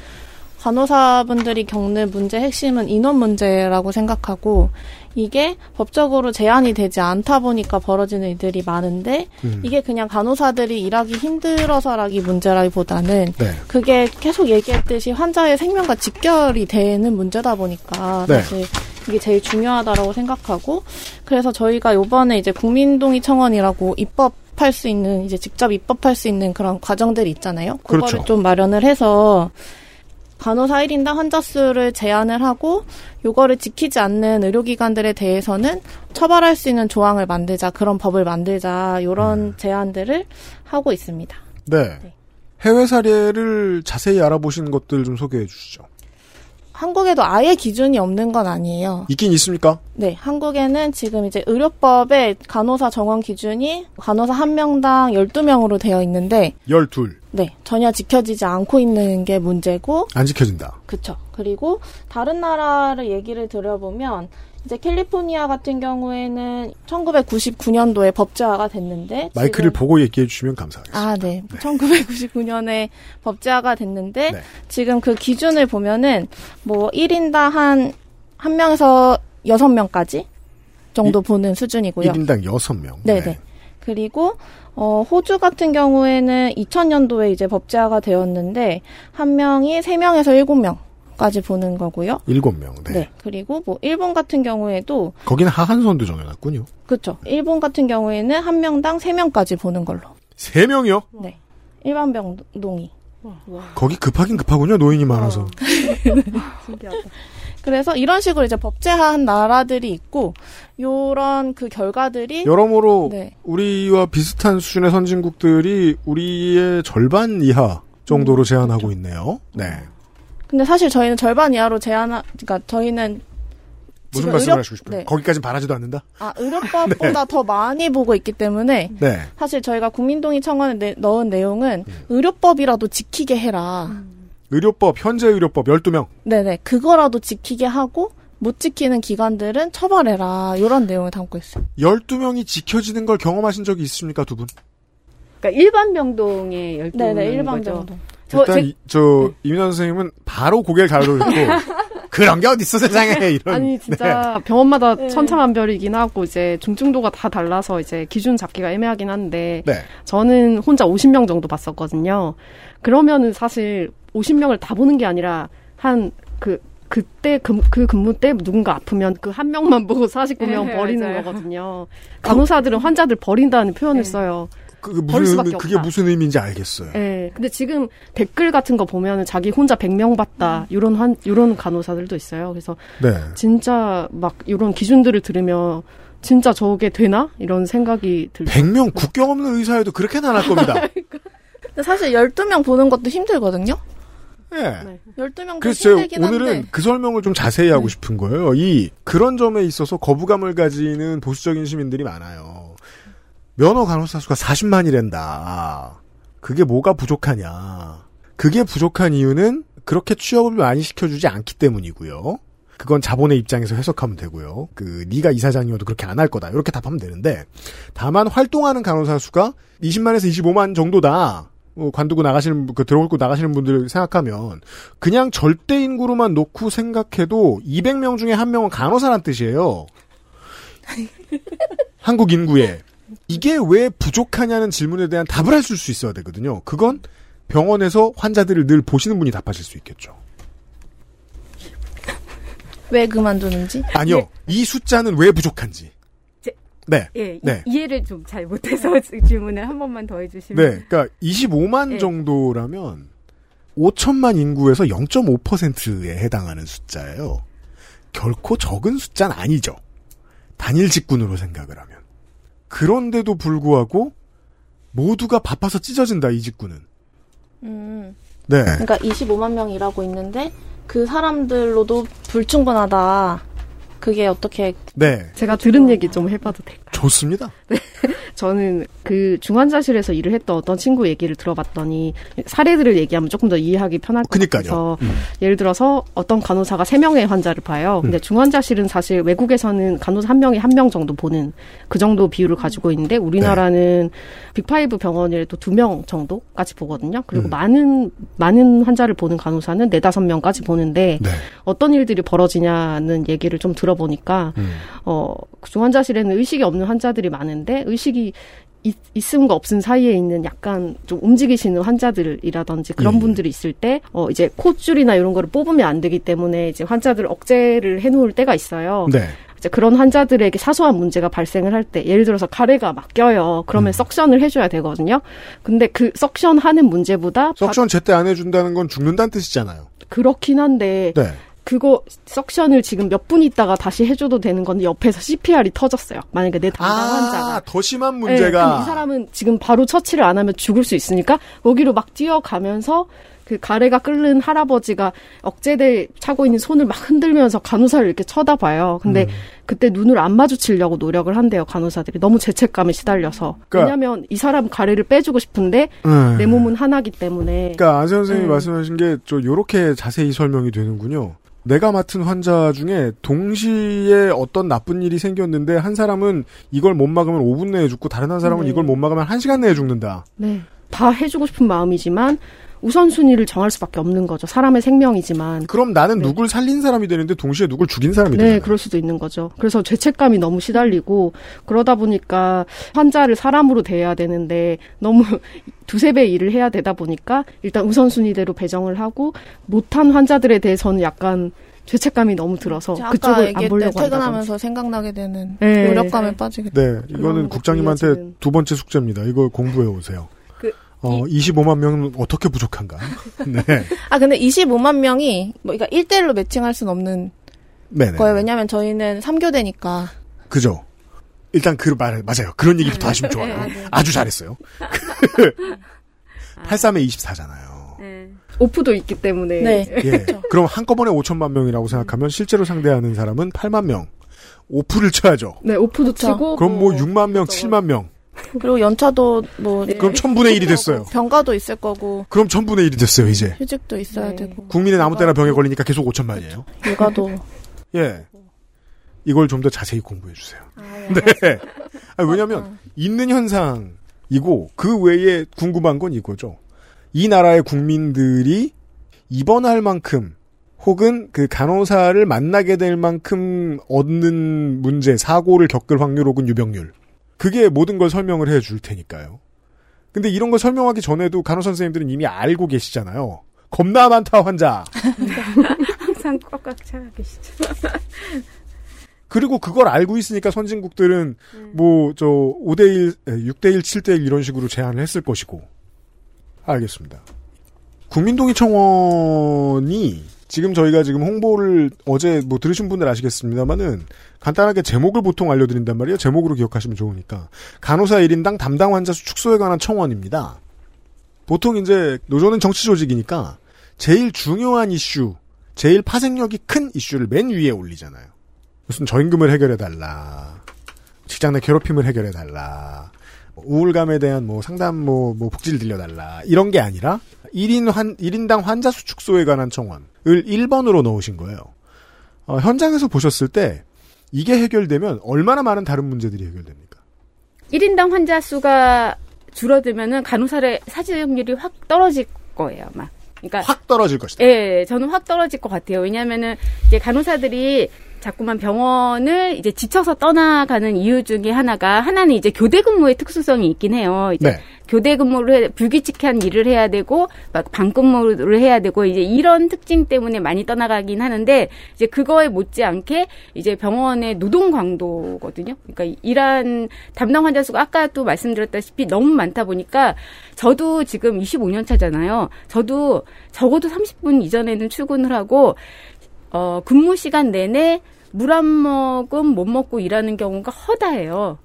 간호사분들이 겪는 문제 핵심은 인원 문제라고 생각하고 이게 법적으로 제한이 되지 않다 보니까 벌어지는 일들이 많은데 음. 이게 그냥 간호사들이 일하기 힘들어서라기 문제라기보다는 네. 그게 계속 얘기했듯이 환자의 생명과 직결이 되는 문제다 보니까 네. 사실 이게 제일 중요하다라고 생각하고 그래서 저희가 요번에 이제 국민동의 청원이라고 입법 할 수 있는 이제 직접 입법할 수 있는 그런 과정들이 있잖아요. 그거를 그렇죠. 좀 마련을 해서 간호사 1인당 환자 수를 제한을 하고 요거를 지키지 않는 의료기관들에 대해서는 처벌할 수 있는 조항을 만들자 그런 법을 만들자 요런 음. 제안들을 하고 있습니다. 네. 해외 사례를 자세히 알아보신 것들 좀 소개해 주시죠. 한국에도 아예 기준이 없는 건 아니에요. 있긴 있습니까? 네, 한국에는 지금 이제 의료법에 간호사 정원 기준이 간호사 한 명당 12명으로 되어 있는데 12. 네, 전혀 지켜지지 않고 있는 게 문제고 안 지켜진다. 그쵸. 그리고 다른 나라를 얘기를 들어보면 이제 캘리포니아 같은 경우에는 1999년도에 법제화가 됐는데 마이크를 보고 얘기해 주시면 감사하겠습니다. 아, 네. 1999년에 법제화가 됐는데 네. 지금 그 기준을 보면은 뭐 1인당 한, 한 명에서 6명까지 정도 보는 수준이고요. 1인당 6명. 네 네. 그리고 어, 호주 같은 경우에는 2000년도에 이제 법제화가 되었는데 한 명이 3명에서 7명 까지 보는 거고요. 7명. 네. 네. 그리고 뭐 일본 같은 경우에도 거기는 하한선도 정해놨군요. 그렇죠. 일본 같은 경우에는 한 명당 3명까지 보는 걸로. 3명이요? 네. 일반 병동이. 거기 급하긴 급하군요. 노인이 많아서. [LAUGHS] 그래서 이런 식으로 이제 법제화한 나라들이 있고 요런 그 결과들이 여러모로 네. 우리와 비슷한 수준의 선진국들이 우리의 절반 이하 정도로 음, 제한하고 있네요. 네. 근데 사실 저희는 절반 이하로 제한하 그러니까 저희는 무슨 말씀을 의료- 하시고 싶어요? 네. 거기까진 바라지도 않는다? 아, [LAUGHS] 의료법보다 더 많이 보고 있기 때문에 네. 사실 저희가 국민동의 청원에 내- 넣은 내용은 의료법이라도 지키게 해라. 의료법, 현재 의료법 12명. 네네. 그거라도 지키게 하고 못 지키는 기관들은 처벌해라. 이런 내용을 담고 있어요. 12명이 지켜지는 걸 경험하신 적이 있습니까, 두 분? 그러니까 일반 병동의 열두 네네. 일반 거죠. 병동. 저, 일단, 제- 이- 저, 이민환 선생님은 바로 고개를 가로잡고, [LAUGHS] 그런 게 어딨어 세상에 이런. 아니 진짜 병원마다 천차만별이긴 하고 이제 중증도가 다 달라서 이제 기준 잡기가 애매하긴 한데 네. 저는 혼자 50명 정도 봤었거든요. 그러면은 사실 50명을 다 보는 게 아니라 한그 그때 그, 그 근무 때 누군가 아프면 그 한 명만 보고 49명 네, 버리는 맞아요. 거거든요. 간호사들은 환자들 버린다는 표현을 써요. 그, 그 버릴 무슨 그게. 무슨 의미인지 알겠어요. 예. 근데 지금 댓글 같은 거 보면은 자기 혼자 100명 봤다. 요런 한 요런 간호사들도 있어요. 그래서 네. 진짜 막 요런 기준들을 들으면 진짜 저게 되나? 이런 생각이 들죠. 100명 국경 없는 의사에도 그렇게는 안할 겁니다. [LAUGHS] 근데 사실 12명 보는 것도 힘들거든요. 예. 12명도 그래서 제가 힘들긴 한데. 오늘은 그 설명을 좀 자세히 하고 싶은 거예요. 이 그런 점에 있어서 거부감을 가지는 보수적인 시민들이 많아요. 면허 간호사 수가 40만이란다. 그게 뭐가 부족하냐. 그게 부족한 이유는 그렇게 취업을 많이 시켜주지 않기 때문이고요. 그건 자본의 입장에서 해석하면 되고요. 그 네가 이사장이어도 그렇게 안 할 거다. 이렇게 답하면 되는데 다만 활동하는 간호사 수가 20만에서 25만 정도다. 어, 관두고 나가시는 분, 그 들어오고 나가시는 분들 생각하면 그냥 절대 인구로만 놓고 생각해도 200명 중에 한 명은 간호사란 뜻이에요. [LAUGHS] 한국 인구에 이게 왜 부족하냐는 질문에 대한 답을 하실 수 있어야 되거든요. 그건 병원에서 환자들을 늘 보시는 분이 답하실 수 있겠죠. 왜 그만두는지? 아니요. 이 숫자는 왜 부족한지. 제- 네. 예, 이- 네. 이 해를 좀 잘 못해서 [LAUGHS] 질문을 한 번만 더 해주시면. 네. 그러니까 25만 네. 정도라면 5천만 인구에서 0.5%에 해당하는 숫자예요. 결코 적은 숫자는 아니죠. 단일 직군으로 생각을 하면. 그런데도 불구하고 모두가 바빠서 찢어진다 이 직군은. 음. 네. 그러니까 25만 명이 일하고 있는데 그 사람들로도 불충분하다. 그게 어떻게 네. 제가 들은 얘기 좀 해봐도 될까요? 좋습니다. [LAUGHS] 저는 그 중환자실에서 일을 했던 어떤 친구 얘기를 들어봤더니 사례들을 얘기하면 조금 더 이해하기 편할 것. 같아서 음. 예를 들어서 어떤 간호사가 세명의 환자를 봐요. 근데 중환자실은 사실 외국에서는 간호사 한 명이 한 명 정도 보는 그 정도 비율을 가지고 있는데 우리나라는 빅파이브 병원이라도 두 명 정도까지 보거든요. 그리고 음. 많은 많은 환자를 보는 간호사는 네 다섯 명까지 보는데 네. 어떤 일들이 벌어지냐는 얘기를 좀 들어보니까 음. 어, 중환자실에는 의식이 없는 환자들이 많은데 의식이 있, 있음과 없음 사이에 있는 약간 좀 움직이시는 환자들이라든지 그런 예. 분들이 있을 때, 어, 이제 콧줄이나 이런 거를 뽑으면 안 되기 때문에 이제 환자들 억제를 해놓을 때가 있어요. 네. 이제 그런 환자들에게 사소한 문제가 발생을 할 때, 예를 들어서 가래가 막 껴요. 그러면 음. 석션을 해줘야 되거든요. 근데 그 석션 하는 문제보다 바- 석션 제때 안 해준다는 건 죽는다는 뜻이잖아요. 그렇긴 한데, 네. 그거 석션을 지금 몇 분 있다가 다시 해줘도 되는 건데 옆에서 CPR이 터졌어요. 만약에 내 담당 환자가. 아, 더 심한 네, 문제가. 그럼 이 사람은 지금 바로 처치를 안 하면 죽을 수 있으니까 거기로 막 뛰어가면서 그 가래가 끓는 할아버지가 억제대 차고 있는 손을 막 흔들면서 간호사를 이렇게 쳐다봐요. 근데 음. 그때 눈을 안 마주치려고 노력을 한대요, 간호사들이. 너무 죄책감에 시달려서. 그러니까- 왜냐면 이 사람 가래를 빼주고 싶은데 음. 내 몸은 하나기 때문에. 그러니까 안세 선생님이 음. 말씀하신 게 저 요렇게 자세히 설명이 되는군요. 내가 맡은 환자 중에 동시에 어떤 나쁜 일이 생겼는데 한 사람은 이걸 못 막으면 5분 내에 죽고 다른 한 사람은 네. 이걸 못 막으면 1시간 내에 죽는다. 네. 다 해주고 싶은 마음이지만 우선순위를 정할 수밖에 없는 거죠. 사람의 생명이지만. 그럼 나는 누굴 살린 사람이 되는데 동시에 누굴 죽인 사람이 네, 되잖아요. 그럴 수도 있는 거죠. 그래서 죄책감이 너무 시달리고 그러다 보니까 환자를 사람으로 대해야 되는데 너무 [LAUGHS] 두세 배 일을 해야 되다 보니까 일단 우선순위대로 배정을 하고 못한 환자들에 대해서는 약간 죄책감이 너무 들어서 아까 그쪽을 안 얘기했던 보려고. 퇴근하면서 생각나게 되는 네. 노력감에 빠지게 돼. 네, 이거는 국장님한테. 두 번째 숙제입니다. 이거 공부해 오세요. 그, 어, 25만 명은 어떻게 부족한가? [LAUGHS] 네. 아 근데 25만 명이 뭐 그러니까 1대1로 매칭할 수는 없는 네네. 거예요. 왜냐하면 저희는 3교대니까 그죠? 일단 그 말, 맞아요. 그런 얘기부터 하시면 [LAUGHS] 네, 좋아요. 맞아요. 아주 잘했어요. 83에 24잖아요. 오프도 있기 때문에. 네. 예. 그럼 한꺼번에 5천만 명이라고 생각하면 실제로 상대하는 사람은 8만 명. 오프를 쳐야죠. 네, 오프도 그쵸. 치고 그럼 뭐 6만 명, 7만 명. 그리고 연차도 뭐 그럼 1000분의 1이 됐어요. 병가도 있을 거고 그럼 1000분의 1이 됐어요, 이제. 휴직도 있어야 네. 되고 국민은 아무 때나 병에 걸리니까 계속 5천만이에요. 육아도 [LAUGHS] 예. 이걸 좀 더 자세히 공부해 주세요. 아, 네. 아니, 왜냐면, 있는 현상이고, 그 외에 궁금한 건 이거죠. 이 나라의 국민들이 입원할 만큼, 혹은 그 간호사를 만나게 될 만큼 얻는 문제, 사고를 겪을 확률 혹은 유병률. 그게 모든 걸 설명을 해 줄 테니까요. 근데 이런 걸 설명하기 전에도 간호사 선생님들은 이미 알고 계시잖아요. 겁나 많다 환자. [LAUGHS] 항상 꽉꽉 차 계시죠. [LAUGHS] 그리고 그걸 알고 있으니까 선진국들은 뭐저 5대1, 6대1, 7대1 이런 식으로 제안을 했을 것이고. 알겠습니다. 국민동의 청원이 지금 저희가 지금 홍보를 어제 뭐 들으신 분들 아시겠습니다만은 간단하게 제목을 보통 알려드린단 말이에요. 제목으로 기억하시면 좋으니까. 간호사 1인당 담당 환자 수 축소에 관한 청원입니다. 보통 이제 노조는 정치 조직이니까 제일 중요한 이슈, 제일 파생력이 큰 이슈를 맨 위에 올리잖아요. 무슨 저임금을 해결해달라. 직장 내 괴롭힘을 해결해달라. 뭐 우울감에 대한 뭐 상담 뭐, 뭐 복지를 들려달라. 이런 게 아니라 1인 환, 1인당 환자 수 축소에 관한 청원을 1번으로 넣으신 거예요. 어, 현장에서 보셨을 때 이게 해결되면 얼마나 많은 다른 문제들이 해결됩니까? 1인당 환자 수가 줄어들면은 간호사의 사직률이 확 떨어질 거예요, 아마. 그러니까 확 떨어질 것이다. 예, 저는 확 떨어질 것 같아요. 왜냐면은 이제 간호사들이 자꾸만 병원을 이제 지쳐서 떠나가는 이유 중에 하나가 하나는 이제 교대 근무의 특수성이 있긴 해요. 이제 네. 교대 근무를 해, 불규칙한 일을 해야 되고 막 방근무를 해야 되고 이제 이런 특징 때문에 많이 떠나가긴 하는데 이제 그거에 못지않게 이제 병원의 노동 강도거든요. 그러니까 일한 담당 환자 수가 아까 또 말씀드렸다시피 너무 많다 보니까 저도 지금 25년 차잖아요. 저도 적어도 30분 이전에는 출근을 하고 어 근무 시간 내내 물한 모금 못 먹고 일하는 경우가 허다해요.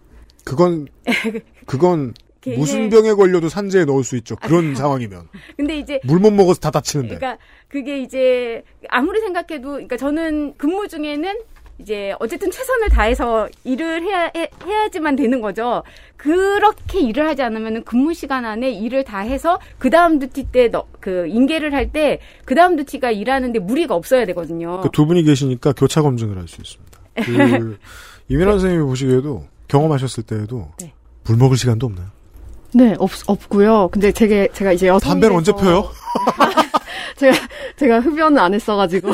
그건 [LAUGHS] 그건 그게- 무슨 병에 걸려도 산재에 넣을 수 있죠. 그런 상황이면 [LAUGHS] 근데 이제 물 못 먹어서 다 다치는데. 그러니까 그게 이제 아무리 생각해도 그러니까 저는 근무 중에는 이제 어쨌든 최선을 다해서 일을 해야 해, 해야지만 되는 거죠. 그렇게 일을 하지 않으면 근무 시간 안에 일을 다 해서 그 다음 두티 때 그 인계를 할 때 그 다음 두티가 일하는데 무리가 없어야 되거든요. 그 두 분이 계시니까 교차 검증을 할 수 있습니다. 그 [LAUGHS] 이민환 선생님이 보시기에도 경험하셨을 때에도 네. 물 먹을 시간도 없나요? 네, 없, 없고요. 근데 제게, 제가 이제 여성. 담배는 언제 펴요? [LAUGHS] 제가, 제가 흡연은 안 했어가지고.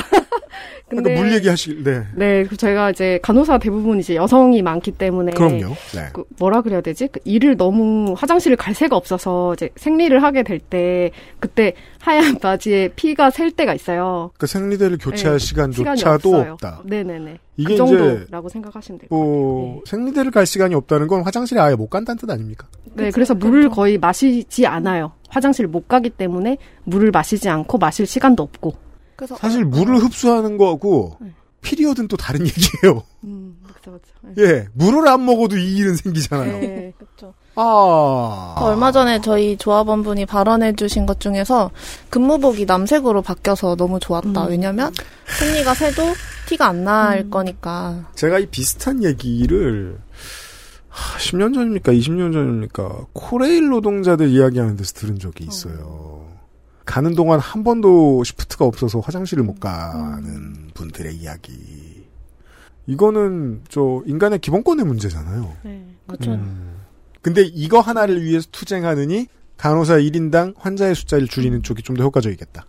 [LAUGHS] 그러니까 물 얘기하실 네. 네, 그 제가 이제 간호사 대부분 이제 여성이 많기 때문에 그럼요. 네. 그 뭐라 그래야 되지? 그 일을 너무 화장실을 갈 새가 없어서 이제 생리를 하게 될 때 그때 하얀 [LAUGHS] 바지에 피가 셀 때가 있어요. 그 생리대를 교체할 네, 시간조차도. 없다. 네 네 네. 이게 그 이제 정도라고 생각하시면 돼요. 뭐 생리대를 갈 시간이 없다는 건 화장실에 아예 못 간다는 뜻 아닙니까? 네, 그래서 물을 거의 마시지 않아요. 화장실 못 가기 때문에 물을 마시지 않고 마실 시간도 없고. 그래서 사실 물을 흡수하는 거하고 피리어드는 또 다른 [LAUGHS] 얘기예요. 음, 그렇죠, 예, 물을 안 먹어도 이 일은 생기잖아요. 네, 그렇죠. 아. 얼마 전에 저희 조합원분이 발언해주신 것 중에서 근무복이 남색으로 바뀌어서 너무 좋았다. 왜냐면 생리가 새도 티가 안 날 거니까. 제가 이 비슷한 얘기를 하, 10년 전입니까? 20년 전입니까? 코레일 노동자들 이야기하는 데서 들은 적이 있어요. 가는 동안 한 번도 시프트가 없어서 화장실을 못 가는 분들의 이야기. 이거는 저 인간의 기본권의 문제잖아요. 그렇죠. 음. 근데 이거 하나를 위해서 투쟁하느니 간호사 1인당 환자의 숫자를 줄이는 쪽이 좀 더 효과적이겠다.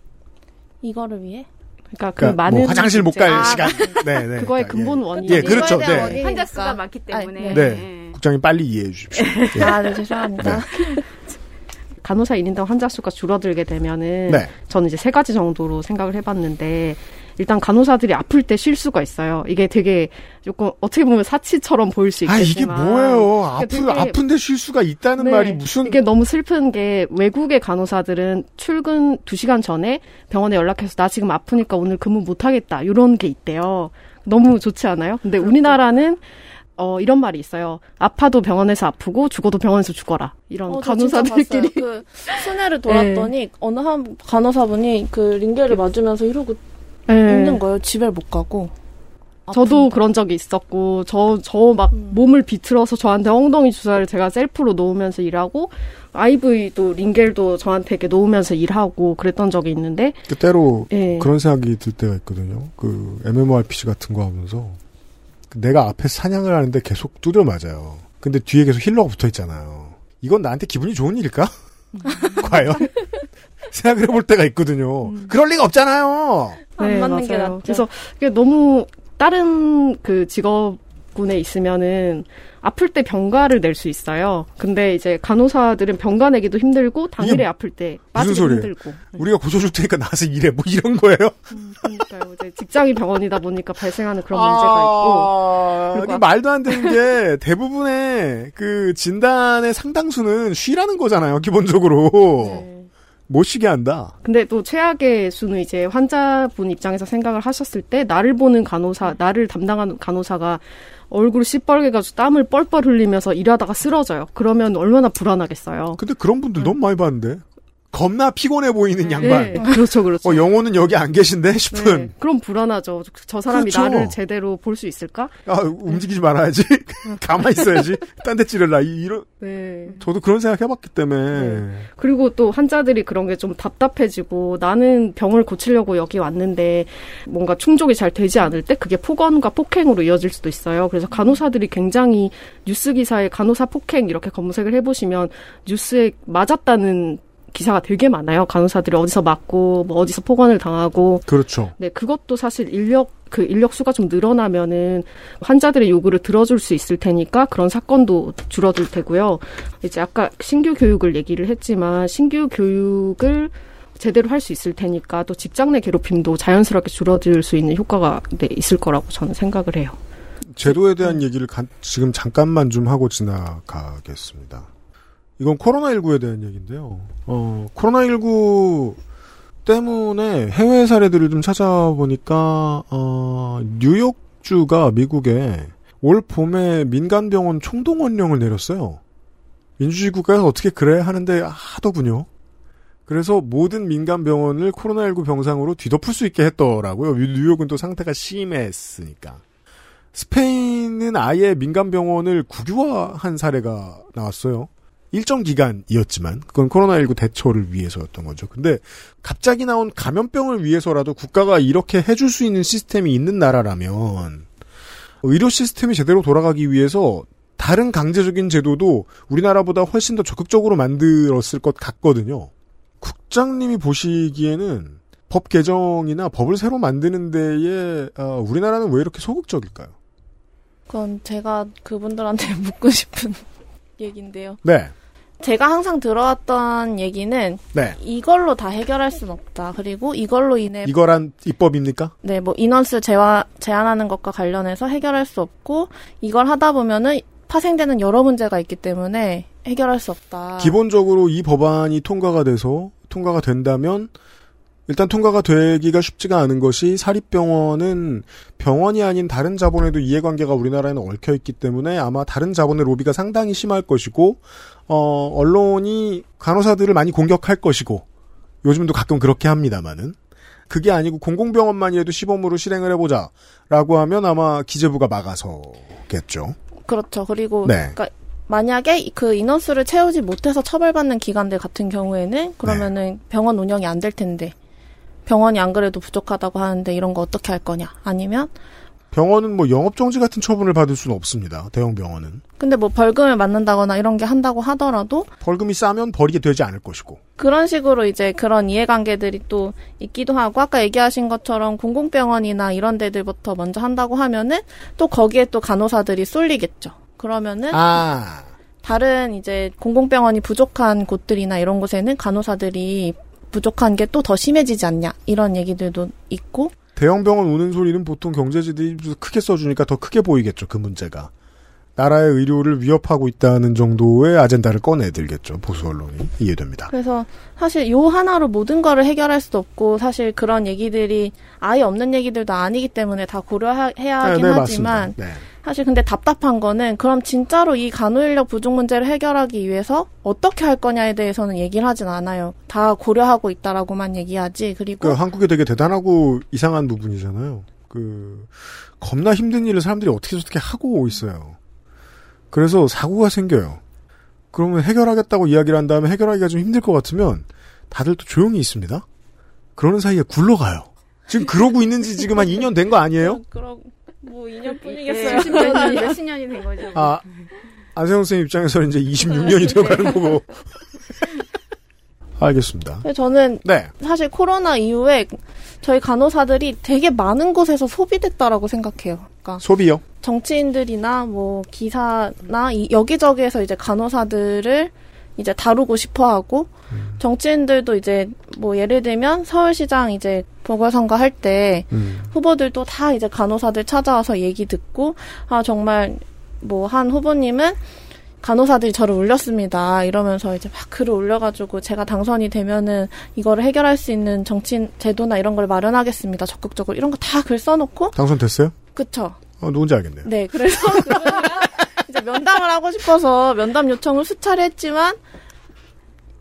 이거를 위해? 그러니까 그 그러니까 많은 뭐 화장실 못갈 아, 시간. 네, 네. 그거의 그러니까, 근본 예. 원인. 예, 그렇죠. 네. 환자 수가 많기 때문에. 네. 국장님 빨리 이해해 주십시오. 예. 아, 네, 죄송합니다. [LAUGHS] 간호사 1인당 환자 수가 줄어들게 되면은 네. 저는 이제 세 가지 정도로 생각을 해봤는데 일단 간호사들이 아플 때쉴 수가 있어요. 이게 되게 조금 어떻게 보면 사치처럼 보일 수 아, 있겠지만 이게 뭐예요? 그러니까 아프, 아픈데 쉴 수가 있다는 네. 말이 무슨. 이게 너무 슬픈 게 외국의 간호사들은 출근 2시간 전에 병원에 연락해서 나 지금 아프니까 오늘 근무 못 하겠다. 이런 게 있대요. 너무 좋지 않아요? 근데 우리나라는 어 이런 말이 있어요. 아파도 병원에서 아프고 죽어도 병원에서 죽어라. 이런 어, 간호사들끼리. 그 순회를 돌았더니 어느 한 간호사분이 그 링겔을 맞으면서 이러고 네. 있는 거예요. 집에 못 가고. 저도 그런 적이 있었고 저 저막 음. 몸을 비틀어서 저한테 엉덩이 주사를 제가 셀프로 놓으면서 일하고 IV도 링겔도 저한테 이렇게 놓으면서 일하고 그랬던 적이 있는데 그 때로 예. 그런 생각이 들 때가 있거든요. 그 MMORPG 같은 거 하면서 그 내가 앞에 사냥을 하는데 계속 두드려 맞아요. 근데 뒤에 계속 힐러가 붙어 있잖아요. 이건 나한테 기분이 좋은 일일까? [LAUGHS] 과연? [LAUGHS] 생각을 해볼 때가 있거든요. 그럴 리가 없잖아요. 안 맞는 게 맞아요. 낫죠. 그래서 너무 다른 그 직업군에 있으면은 아플 때 병가를 낼 수 있어요. 근데 이제 간호사들은 병가 내기도 힘들고 당일에 아플 때 빠지기? 힘들고. 우리가 고쳐줄 테니까 나와서 일해. 뭐 이런 거예요? 그러니까요. 이제 직장이 병원이다 보니까 발생하는 그런 문제가 있고. 아, 그리고 말도 안 되는 게 대부분의 그 진단의 상당수는 쉬라는 거잖아요. 기본적으로. 네. 못 쉬게 한다. 근데 또 최악의 수는 이제 환자분 입장에서 생각을 하셨을 때 나를 보는 간호사, 나를 담당하는 간호사가 얼굴 시뻘게 가지고 땀을 뻘뻘 흘리면서 일하다가 쓰러져요. 그러면 얼마나 불안하겠어요. 근데 그런 분들 너무 많이 봤는데. 겁나 피곤해 보이는 양반. 네, 그렇죠, 그렇죠. 어, 영호는 여기 안 계신데 싶은. 네, 그럼 불안하죠. 저 사람이 그렇죠. 나를 제대로 볼 수 있을까? 아, 움직이지 말아야지. [LAUGHS] 가만히 있어야지. 딴 데 찌를라. 이- 이런. 네. 저도 그런 생각 해봤기 때문에. 그리고 또 환자들이 그런 게 좀 답답해지고 나는 병을 고치려고 여기 왔는데 뭔가 충족이 잘 되지 않을 때 그게 폭언과 폭행으로 이어질 수도 있어요. 그래서 간호사들이 굉장히 뉴스 기사에 간호사 폭행 이렇게 검색을 해보시면 뉴스에 맞았다는 기사가 되게 많아요. 간호사들이 어디서 맞고 뭐 어디서 폭언을 당하고 그렇죠. 네, 그것도 사실 인력 그 인력 수가 좀 늘어나면은 환자들의 요구를 들어줄 수 있을 테니까 그런 사건도 줄어들 테고요. 이제 아까 신규 교육을 얘기를 했지만 신규 교육을 제대로 할 수 있을 테니까 또 직장 내 괴롭힘도 자연스럽게 줄어들 수 있는 효과가 네, 있을 거라고 저는 생각을 해요. 제도에 대한 얘기를 가- 지금 잠깐만 좀 하고 지나가겠습니다. 이건 코로나19에 대한 얘기인데요. 어, 코로나19 때문에 해외 사례들을 좀 찾아보니까, 어, 뉴욕주가 미국에 올 봄에 민간병원 총동원령을 내렸어요. 민주주의 국가에서 어떻게 그래 하는데 하더군요. 그래서 모든 민간 병원을 코로나19 병상으로 뒤덮을 수 있게 했더라고요. 뉴욕은 또 상태가 심했으니까. 스페인은 아예 민간 병원을 국유화한 사례가 나왔어요. 일정 기간이었지만 그건 코로나19 대처를 위해서였던 거죠. 근데 갑자기 나온 감염병을 위해서라도 국가가 이렇게 해줄 수 있는 시스템이 있는 나라라면 의료 시스템이 제대로 돌아가기 위해서 다른 강제적인 제도도 우리나라보다 훨씬 더 적극적으로 만들었을 것 같거든요. 국장님이 보시기에는 법 개정이나 법을 새로 만드는 데에 어, 우리나라는 왜 이렇게 소극적일까요? 그건 제가 그분들한테 [LAUGHS] 묻고 싶은 얘기인데요. 네. 제가 항상 들어왔던 얘기는 네. 이걸로 다 해결할 수는 없다. 그리고 이걸로 인해 이거란 입법입니까? 네, 뭐 인원수 제한, 제한하는 것과 관련해서 해결할 수 없고 이걸 하다 보면은 파생되는 여러 문제가 있기 때문에 해결할 수 없다. 기본적으로 이 법안이 통과가 돼서 통과가 된다면 일단 통과가 되기가 쉽지가 않은 것이 사립병원은 병원이 아닌 다른 자본에도 이해관계가 우리나라에는 얽혀 있기 때문에 아마 다른 자본의 로비가 상당히 심할 것이고 어 언론이 간호사들을 많이 공격할 것이고 요즘도 가끔 그렇게 합니다만은 그게 아니고 공공병원만이라도 시범으로 실행을 해보자라고 하면 아마 기재부가 막아서겠죠. 그렇죠. 그리고 네. 그러니까 만약에 그 인원수를 채우지 못해서 처벌받는 기관들 같은 경우에는 그러면은 네. 병원 운영이 안 될 텐데 병원이 안 그래도 부족하다고 하는데 이런 거 어떻게 할 거냐? 아니면 병원은 뭐 영업정지 같은 처분을 받을 수는 없습니다. 대형 병원은. 근데 뭐 벌금을 맞는다거나 이런 게 한다고 하더라도 벌금이 싸면 버리게 되지 않을 것이고. 그런 식으로 이제 그런 이해관계들이 또 있기도 하고 아까 얘기하신 것처럼 공공병원이나 이런 데들부터 먼저 한다고 하면은 또 거기에 또 간호사들이 쏠리겠죠. 그러면은 아. 다른 이제 공공병원이 부족한 곳들이나 이런 곳에는 간호사들이 부족한 게 또 더 심해지지 않냐 이런 얘기들도 있고 대형 병원 우는 소리는 보통 경제지들이 크게 써주니까 더 크게 보이겠죠. 그 문제가. 나라의 의료를 위협하고 있다는 정도의 아젠다를 꺼내들겠죠. 보수 언론이. 이해됩니다. 그래서 사실 요 하나로 모든 거를 해결할 수도 없고 사실 그런 얘기들이 아예 없는 얘기들도 아니기 때문에 다 고려해야 하긴 네, 네, 하지만. 네. 사실 근데 답답한 거는 그럼 진짜로 이 간호인력 부족 문제를 해결하기 위해서 어떻게 할 거냐에 대해서는 얘기를 하진 않아요. 다 고려하고 있다라고만 얘기하지. 그리고 그 한국이 되게 대단하고 이상한 부분이잖아요. 그 겁나 힘든 일을 사람들이 어떻게 저렇게 하고 있어요. 그래서 사고가 생겨요. 그러면 해결하겠다고 이야기를 한 다음에 해결하기가 좀 힘들 것 같으면 다들 또 조용히 있습니다. 그러는 사이에 굴러가요. 지금 그러고 있는지 지금 한 2년 된 거 아니에요? 그럼 뭐 예, 2년뿐이겠어요. 몇십 년이, 몇십 년이 된 거죠. 아, 안세영 선생님 입장에서는 이제 26년이 되어가는 거고. [LAUGHS] 알겠습니다. 저는 네. 사실 코로나 이후에 저희 간호사들이 되게 많은 곳에서 소비됐다라고 생각해요. 그러니까 소비요? 정치인들이나 뭐 기사나 이, 여기저기에서 이제 간호사들을 이제 다루고 싶어 하고 음. 정치인들도 이제 뭐 예를 들면 서울시장 이제 보궐선거 할때 음. 후보들도 다 이제 간호사들 찾아와서 얘기 듣고 아 정말 뭐 한 후보님은 간호사들이 저를 울렸습니다. 이러면서 이제 막 글을 올려가지고 제가 당선이 되면은 이거를 해결할 수 있는 정치인 제도나 이런 걸 마련하겠습니다. 적극적으로 이런 거 다 글 써놓고 당선됐어요? 그쵸. 어, 누군지 알겠네요. 네, 그래서 [LAUGHS] 이제 면담을 하고 싶어서 면담 요청을 수차례 했지만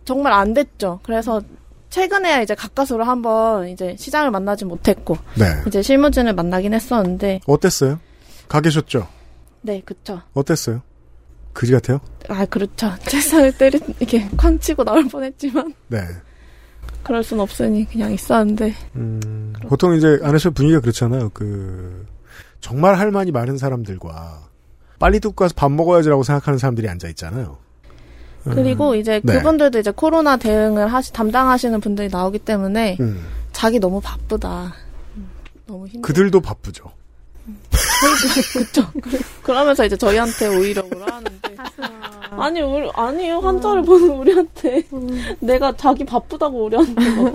정말 안 됐죠. 그래서 최근에야 이제 가까스로 한번 이제 시장을 만나지 못했고 네. 이제 실무진을 만나긴 했었는데 어땠어요? 가 계셨죠? 네, 그쵸. 어땠어요? 그지 같아요? 아, 그렇죠. [LAUGHS] 책상을 때리 이렇게 쾅 치고 나올 뻔했지만 네. 그럴 순 없으니 그냥 있었는데 음, 보통 이제 안에서 분위기가 그렇잖아요. 그 정말 할 말이 많은 사람들과 빨리 듣고 가서 밥 먹어야지라고 생각하는 사람들이 앉아 있잖아요. 그리고 이제 네. 그분들도 이제 코로나 대응을 하시 담당하시는 분들이 나오기 때문에 음, 자기 너무 바쁘다. 음, 너무 힘들어. 그들도 바쁘죠. 그쵸. 그- 그러면서 이제 저희한테 오히려 뭐라 하는데. 아니, 우리, 아니에요. 환자를 [LAUGHS] 보는 우리한테. 내가 자기 바쁘다고 우리한테. 막.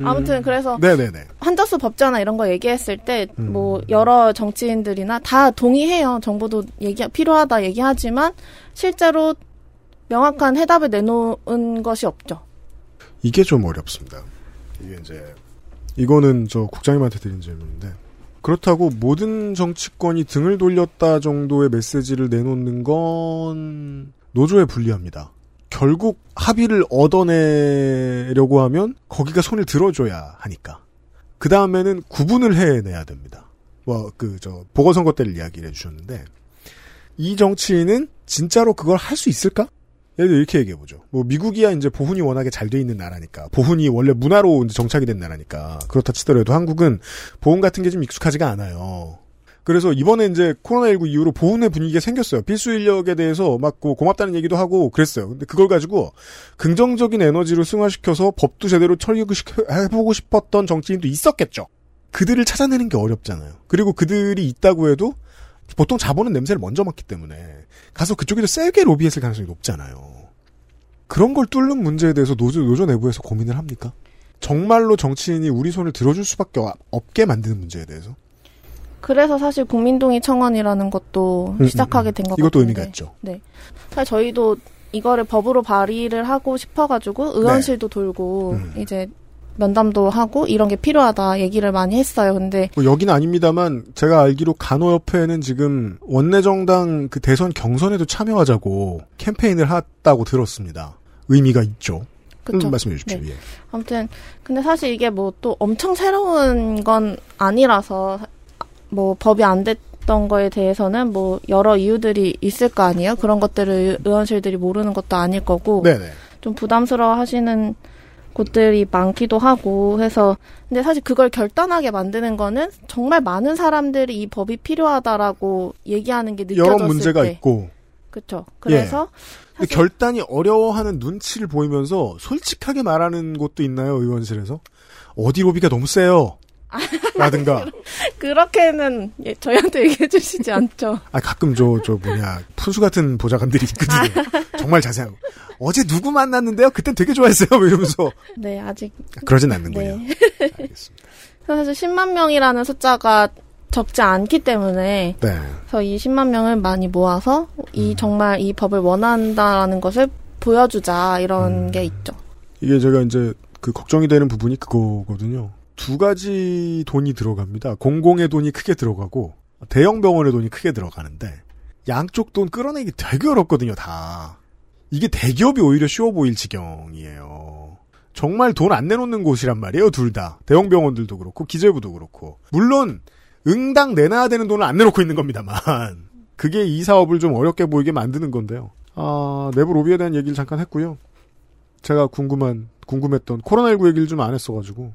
아무튼 그래서 음. 네네네. 환자 수 법제화나 이런 거 얘기했을 때 음. 뭐 여러 정치인들이나 다 동의해요. 정부도 얘기 필요하다 얘기하지만 실제로 명확한 해답을 내놓은 것이 없죠. 이게 좀 어렵습니다. 이게 이제 이거는 저 국장님한테 드린 질문인데 그렇다고 모든 정치권이 등을 돌렸다 정도의 메시지를 내놓는 건 노조에 불리합니다. 결국 합의를 얻어내려고 하면 거기가 손을 들어줘야 하니까. 그 다음에는 구분을 해내야 됩니다. 뭐, 그, 저, 보궐선거 때를 이야기를 해주셨는데, 이 정치인은 진짜로 그걸 할 수 있을까? 예를 들어 이렇게 얘기해보죠. 뭐, 미국이야 이제 보훈이 워낙에 잘 돼 있는 나라니까. 보훈이 원래 문화로 이제 정착이 된 나라니까. 그렇다 치더라도 한국은 보훈 같은 게 좀 익숙하지가 않아요. 그래서 이번에 이제 코로나19 이후로 보훈의 분위기가 생겼어요. 필수 인력에 대해서 막 고- 고맙다는 얘기도 하고 그랬어요. 근데 그걸 가지고 긍정적인 에너지로 승화시켜서 법도 제대로 처리해보고 싶었던 정치인도 있었겠죠. 그들을 찾아내는 게 어렵잖아요. 그리고 그들이 있다고 해도 보통 자본은 냄새를 먼저 맡기 때문에 가서 그쪽에서 세게 로비했을 가능성이 높잖아요. 그런 걸 뚫는 문제에 대해서 노조, 노조 내부에서 고민을 합니까? 정말로 정치인이 우리 손을 들어줄 수밖에 없게 만드는 문제에 대해서? 그래서 사실 국민동의 청원이라는 것도 음, 시작하게 음, 된 음. 것 같은데. 이것도 의미가 있죠. 네. 사실 저희도 이거를 법으로 발의를 하고 싶어가지고 의원실도 네. 돌고 음. 이제 면담도 하고 이런 게 필요하다 얘기를 많이 했어요. 근데 뭐 여기는 아닙니다만 제가 알기로 간호협회는 지금 원내정당 그 대선 경선에도 참여하자고 캠페인을 했다고 들었습니다. 의미가 있죠. 그쵸. 음, 말씀해 주십시오. 네. 예. 아무튼 근데 사실 이게 뭐 또 엄청 새로운 건 아니라서 뭐 법이 안 됐던 거에 대해서는 뭐 여러 이유들이 있을 거 아니에요. 그런 것들을 의원실들이 모르는 것도 아닐 거고 네네. 좀 부담스러워 하시는 곳들이 많기도 하고 해서 근데 사실 그걸 결단하게 만드는 거는 정말 많은 사람들이 이 법이 필요하다라고 얘기하는 게 느껴졌을 여러 문제가 때 있고. 그렇죠. 그래서 근데 결단이 어려워하는 눈치를 보이면서 솔직하게 말하는 곳도 있나요, 의원실에서? 어디 로비가 너무 세요. 라든가. [LAUGHS] 그렇게는 예, 저희한테 얘기해 주시지 않죠. 아, 가끔 저, 저 뭐냐, 푼수 같은 보좌관들이 있거든요. 정말 자세하고. 어제 누구 만났는데요? 그땐 되게 좋아했어요. 뭐 이러면서. 네, 아직 그러진 않는군요. 네. 사실 10만 명이라는 숫자가 적지 않기 때문에 네. 그래서 이 10만 명을 많이 모아서 이 정말 이 법을 원한다라는 것을 보여주자 이런 게 있죠. 이게 제가 이제 그 걱정이 되는 부분이 그거거든요. 두 가지 돈이 들어갑니다. 공공의 돈이 크게 들어가고 대형 병원의 돈이 크게 들어가는데 양쪽 돈 끌어내기 되게 어렵거든요, 다. 이게 대기업이 오히려 쉬워 보일 지경이에요. 정말 돈 안 내놓는 곳이란 말이에요, 둘 다. 대형 병원들도 그렇고 기재부도 그렇고. 물론 응당 내놔야 되는 돈을 안 내놓고 있는 겁니다만 그게 이 사업을 좀 어렵게 보이게 만드는 건데요. 아, 내부 로비에 대한 얘기를 잠깐 했고요. 제가 궁금한 궁금했던 코로나19 얘기를 좀 안 했어가지고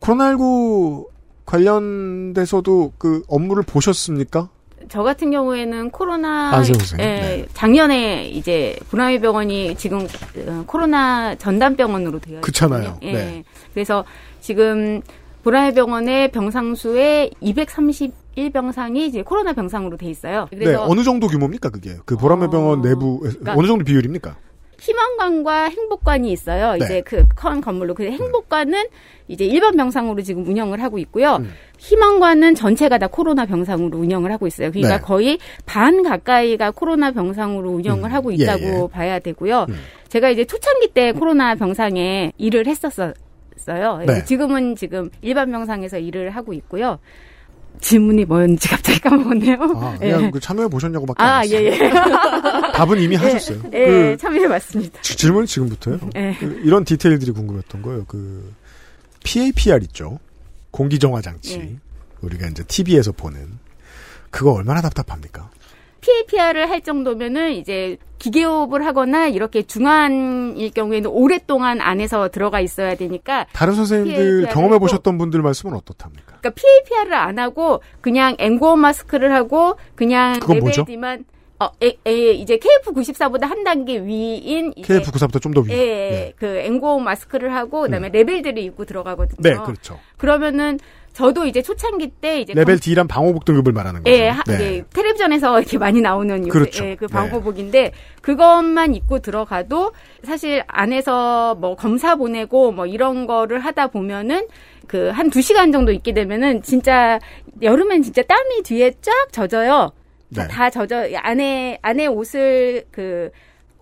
코로나19 관련돼서도 그 업무를 보셨습니까? 저 같은 경우에는 코로나 안세호 선생님. 예, 네. 작년에 이제 브라이 병원이 지금 어, 코로나 전담병원으로 되어 그렇잖아요. 예. 네. 그래서 지금 브라이 병원의 병상수의 231병상이 이제 코로나 병상으로 돼 있어요. 네, 그래서 어느 정도 규모입니까 그게? 그 보라매 병원 내부 그러니까 어느 정도 비율입니까? 희망관과 행복관이 있어요. 네. 이제 그 큰 건물로. 그 행복관은 이제 일반 병상으로 지금 운영을 하고 있고요. 음. 희망관은 전체가 다 코로나 병상으로 운영을 하고 있어요. 그러니까 네. 거의 반 가까이가 코로나 병상으로 운영을 음. 하고 예, 있다고 예. 봐야 되고요. 음. 제가 이제 초창기 때 코로나 병상에 일을 했었어요. 네. 지금은 지금 일반 병상에서 일을 하고 있고요. 질문이 뭐였는지 갑자기 [LAUGHS] 까먹었네요. 아, 그냥 예. 그 참여해 보셨냐고밖에 아. 예, 예. [LAUGHS] 답은 이미 하셨어요. 예, 그 참여해 봤습니다. 지- 질문 지금부터요. 예. 그 이런 디테일들이 궁금했던 거예요. 그 PAPR 있죠. 공기정화 장치. 예. 우리가 이제 TV에서 보는 그거 얼마나 답답합니까? PAPR을 할 정도면은 이제 기계호흡을 하거나 이렇게 중환일 경우에는 오랫동안 안에서 들어가 있어야 되니까 다른 선생님들 경험해 보셨던 분들 말씀은 어떻답니까? 그러니까 PAPR을 안 하고 그냥 앵고 마스크를 하고 그냥 그건 레벨 뭐죠? D만 어, 에, 에, 이제 KF94보다 한 단계 위인 이제 KF94보다 좀 더 위. 예, 예, 그 앵고 마스크를 하고 그다음에 레벨들을 입고 들어가거든요. 네, 그렇죠. 그러면은 저도 이제 초창기 때 이제 레벨 D란 방호복 등급을 말하는 거죠. 예, 하- 예, 텔레비전에서 [LAUGHS] 이렇게 많이 나오는 요새, 그렇죠. 예, 그 네. 방호복인데 그것만 입고 들어가도 사실 안에서 뭐 검사 보내고 뭐 이런 거를 하다 보면은 그 한 두 시간 정도 있게 되면은 진짜 여름엔 진짜 땀이 뒤에 쫙 젖어요. 네. 다 젖어 안에 안에 옷을 그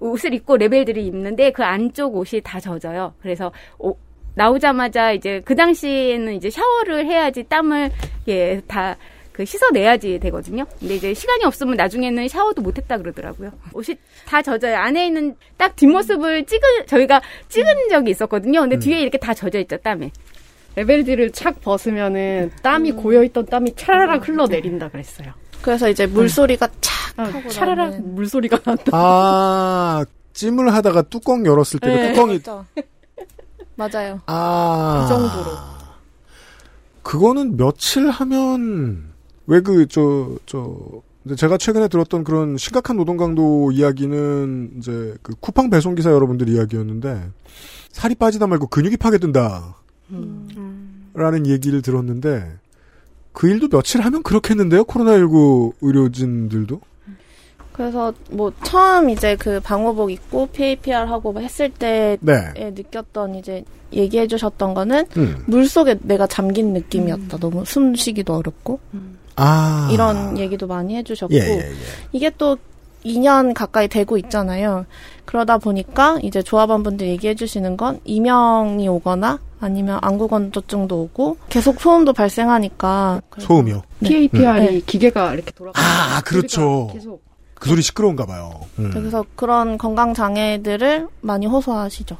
옷을 입고 레벨들이 입는데 그 안쪽 옷이 다 젖어요. 그래서 오- 나오자마자 이제 그 당시에는 이제 샤워를 해야지 땀을 예, 다 그 씻어내야지 되거든요. 근데 이제 시간이 없으면 나중에는 샤워도 못했다 그러더라고요. 옷이 다 젖어요. 안에 있는 딱 뒷모습을 찍은 저희가 찍은 적이 있었거든요. 근데 뒤에 이렇게 다 젖어 있죠 땀에. 레벨디를 착 벗으면은 땀이 고여있던 땀이 차라락 흘러내린다 그랬어요. 그래서 이제 물소리가 착 아, 하고 차라락 나는. 물소리가 난다. 아, 찜을 하다가 뚜껑 열었을 때그 네, 뚜껑이 맞아요. 아. 그 정도로. 그거는 며칠 하면 왜 그 저 저 제가 최근에 들었던 그런 심각한 노동 강도 이야기는 이제 그 쿠팡 배송 기사 여러분들 이야기였는데 살이 빠지다 말고 근육이 파괴된다. 라는 얘기를 들었는데 그 일도 며칠 하면 그렇겠는데요 코로나19 의료진들도 그래서 뭐 처음 이제 그 방호복 입고 PAPR 하고 했을 때에 네. 느꼈던 이제 얘기해 주셨던 거는 음. 물 속에 내가 잠긴 느낌이었다. 너무 숨쉬기도 어렵고 아 이런 얘기도 많이 해 주셨고 예, 예, 예. 이게 또 2년 가까이 되고 있잖아요. 그러다 보니까 이제 조합원분들 얘기해 주시는 건 이명이 오거나 아니면 안구건조증도 오고 계속 소음도 발생하니까 소음이요. PAPR이 네. 기계가 이렇게 돌아가. 아 그렇죠. 계속 그 소리 시끄러운가 봐요. 음. 그래서 그런 건강 장애들을 많이 호소하시죠.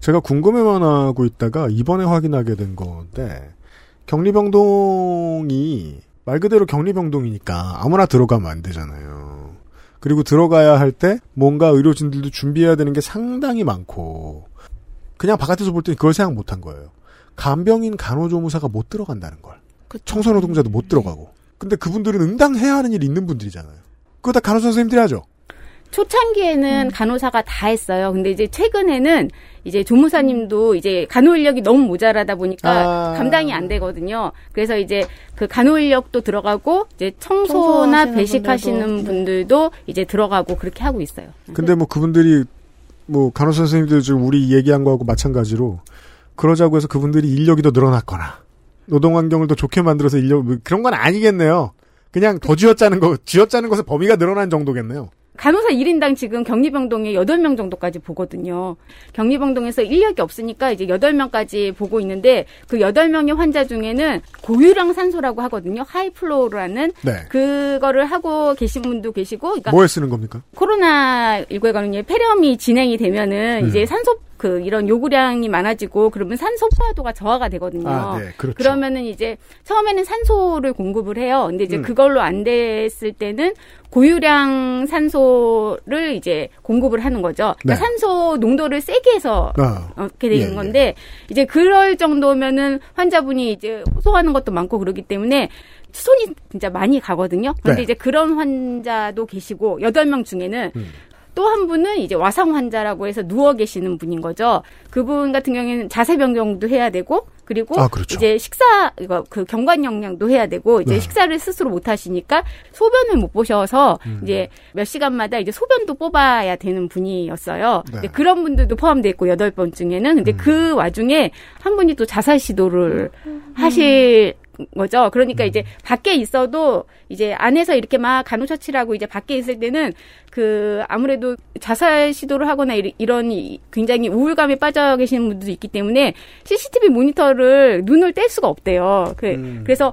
제가 궁금해만 하고 있다가 이번에 확인하게 된 건데 격리병동이 말 그대로 격리병동이니까 아무나 들어가면 안 되잖아요. 그리고 들어가야 할 때 뭔가 의료진들도 준비해야 되는 게 상당히 많고 그냥 바깥에서 볼때 그걸 생각 못 한 거예요. 간병인 간호조무사가 못 들어간다는 걸. 청소노동자도 못 들어가고. 근데 그분들은 응당해야 하는 일이 있는 분들이잖아요. 그거 다 간호사 선생님들이 하죠. 초창기에는 간호사가 다 했어요. 근데 이제 최근에는 이제 조무사님도 이제 간호 인력이 너무 모자라다 보니까 아. 감당이 안 되거든요. 그래서 이제 그 간호 인력도 들어가고 이제 청소나 배식하시는 분들도, 네. 분들도 이제 들어가고 그렇게 하고 있어요. 근데 뭐 그분들이 뭐 간호사 선생님들 지금 우리 얘기한 거하고 마찬가지로 그러자고 해서 그분들이 인력이 더 늘어났거나 노동 환경을 더 좋게 만들어서 인력 뭐 그런 건 아니겠네요. 그냥 더 쥐어짜는 거 쥐어짜는 것의 범위가 늘어난 정도겠네요. 간호사 1인당 지금 격리병동에 8명 정도까지 보거든요. 격리병동에서 인력이 없으니까 이제 8명까지 보고 있는데 그 8명의 환자 중에는 고유량 산소라고 하거든요. high flow라는 네. 그거를 하고 계신 분도 계시고 그러니까 뭐에 쓰는 겁니까? 코로나 19에 관한 폐렴이 진행이 되면은 음. 이제 산소 그 이런 요구량이 많아지고 그러면 산소 포화도가 저하가 되거든요. 아, 네, 그렇죠. 그러면은 이제 처음에는 산소를 공급을 해요. 근데 이제 음. 그걸로 안 됐을 때는 고유량 산소를 이제 공급을 하는 거죠. 그러니까 네. 산소 농도를 세게 해서 아, 이렇게 되는 예, 예. 건데 이제 그럴 정도면은 환자분이 이제 호소하는 것도 많고 그러기 때문에 손이 진짜 많이 가거든요. 그런데 네. 이제 그런 환자도 계시고 여덟 명 중에는 음. 또 한 분은 이제 와상 환자라고 해서 누워 계시는 분인 거죠. 그분 같은 경우에는 자세 변경도 해야 되고 그리고 아, 그렇죠. 이제 식사 이거 그 경관 영양도 해야 되고 이제 네. 식사를 스스로 못 하시니까 소변을 못 보셔서 음. 이제 몇 시간마다 이제 소변도 뽑아야 되는 분이었어요. 네. 그런 분들도 포함돼 있고 여덟 번 중에는 근데 그 와중에 한 분이 또 자살 시도를 하실 거죠. 그러니까 이제 밖에 있어도 이제 안에서 이렇게 막 간호처치라고 이제 밖에 있을 때는 그 아무래도 자살 시도를 하거나 이- 이런 이- 굉장히 우울감에 빠져 계시는 분들도 있기 때문에 CCTV 모니터를 눈을 뗄 수가 없대요. 그, 음. 그래서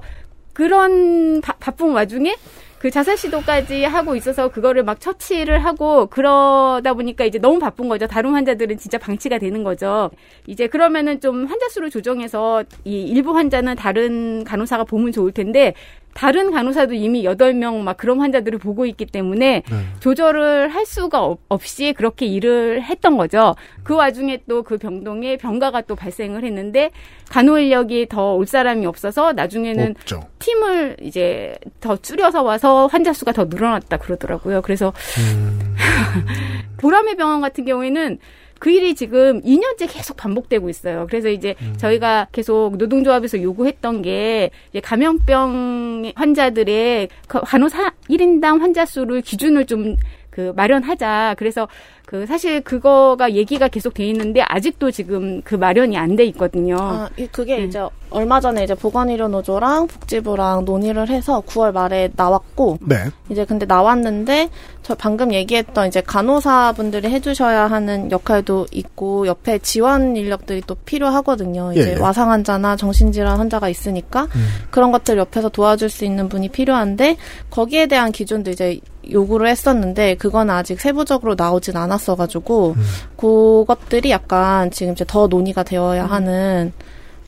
그런 바, 바쁜 와중에 그 자살 시도까지 하고 있어서 그거를 막 처치를 하고 그러다 보니까 이제 너무 바쁜 거죠. 다른 환자들은 진짜 방치가 되는 거죠. 이제 그러면은 좀 환자 수를 조정해서 이 일부 환자는 다른 간호사가 보면 좋을 텐데 다른 간호사도 이미 여덟 명 막 그런 환자들을 보고 있기 때문에 네. 조절을 할 수가 없- 없이 그렇게 일을 했던 거죠. 그 와중에 또 그 병동에 병가가 또 발생을 했는데 간호 인력이 더 올 사람이 없어서 나중에는 없죠. 팀을 이제 더 줄여서 와서 환자 수가 더 늘어났다 그러더라고요. 그래서 음. [LAUGHS] 보람의 병원 같은 경우에는 그 일이 지금 2년째 계속 반복되고 있어요. 그래서 이제 저희가 계속 노동조합에서 요구했던 게 이제 감염병 환자들의 그 간호사 1인당 환자 수를 기준을 좀 그 마련하자. 그래서 그 사실 그거가 얘기가 계속 돼 있는데 아직도 지금 그 마련이 안 돼 있거든요. 아, 이- 그게 네. 이제 얼마 전에 이제 보건의료 노조랑 복지부랑 논의를 해서 9월 말에 나왔고 네. 이제 근데 나왔는데 저 방금 얘기했던 이제 간호사분들이 해주셔야 하는 역할도 있고 옆에 지원 인력들이 또 필요하거든요. 이제 예, 예. 와상 환자나 정신질환 환자가 있으니까 그런 것들 옆에서 도와줄 수 있는 분이 필요한데 거기에 대한 기준도 이제 요구를 했었는데 그건 아직 세부적으로 나오진 않았 어가지고 그것들이 약간 지금 이제 더 논의가 되어야 하는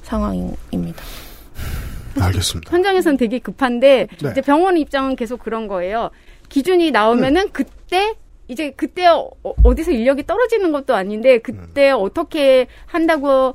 상황입니다. 알겠습니다. 현장에서는 되게 급한데 네. 이제 병원 입장은 계속 그런 거예요. 기준이 나오면은 그때 이제 그때 어, 어디서 인력이 떨어지는 것도 아닌데 그때 어떻게 한다고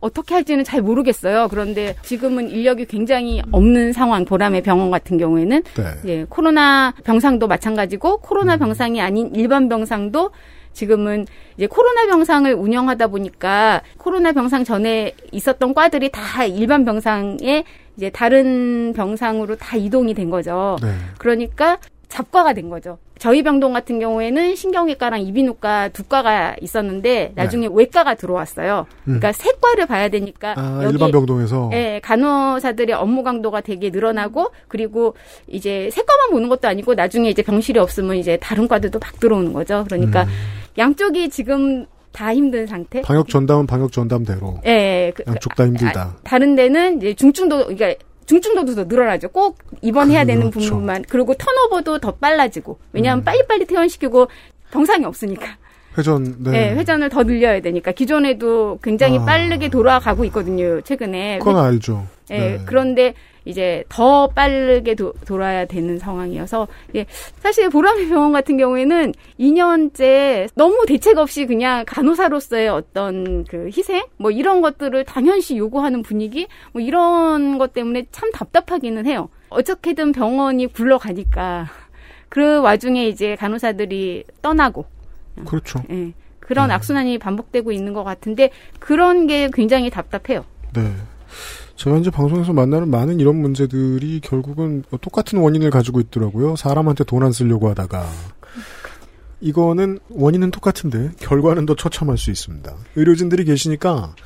어떻게 할지는 잘 모르겠어요. 그런데 지금은 인력이 굉장히 없는 상황. 보람의 병원 같은 경우에는 네. 예, 코로나 병상도 마찬가지고 코로나 병상이 아닌 일반 병상도 지금은 이제 코로나 병상을 운영하다 보니까 코로나 병상 전에 있었던 과들이 다 일반 병상에 이제 다른 병상으로 다 이동이 된 거죠. 네. 그러니까 잡과가 된 거죠. 저희 병동 같은 경우에는 신경외과랑 이비인후과 두 과가 있었는데 나중에 외과가 들어왔어요. 그러니까 세 과를 봐야 되니까 네. 아, 여기 일반 병동에서 예, 간호사들의 업무 강도가 되게 늘어나고 그리고 이제 세 과만 보는 것도 아니고 나중에 이제 병실이 없으면 이제 다른 과들도 막 들어오는 거죠. 그러니까 음. 양쪽이 지금 다 힘든 상태. 방역 전담은 방역 전담대로 예, 그, 양쪽 다 힘들다. 아, 다른 데는 이제 중증도 그러니까 중증도도 더 늘어나죠. 꼭 입원해야 되는 그렇죠. 부분만 그리고 턴오버도 더 빨라지고 음. 왜냐하면 빨리빨리 퇴원시키고 병상이 없으니까. 회전 네. 네, 회전을 더 늘려야 되니까 기존에도 굉장히 아. 빠르게 돌아가고 있거든요. 최근에. 그건 알죠. 예, 네. 그런데 이제 더 빠르게 도, 돌아야 되는 상황이어서 예, 사실 보람의 병원 같은 경우에는 2년째 너무 대책 없이 그냥 간호사로서의 어떤 그 희생 뭐 이런 것들을 당연시 요구하는 분위기 뭐 이런 것 때문에 참 답답하기는 해요. 어떻게든 병원이 굴러가니까 그 와중에 이제 간호사들이 떠나고 그렇죠. 예, 그런 악순환이 반복되고 있는 것 같은데 그런 게 굉장히 답답해요. 네. 제가 이제 방송에서 만나는 많은 이런 문제들이 결국은 똑같은 원인을 가지고 있더라고요. 사람한테 돈 안 쓰려고 하다가. 이거는 원인은 똑같은데 결과는 더 처참할 수 있습니다. 의료진들이 계시니까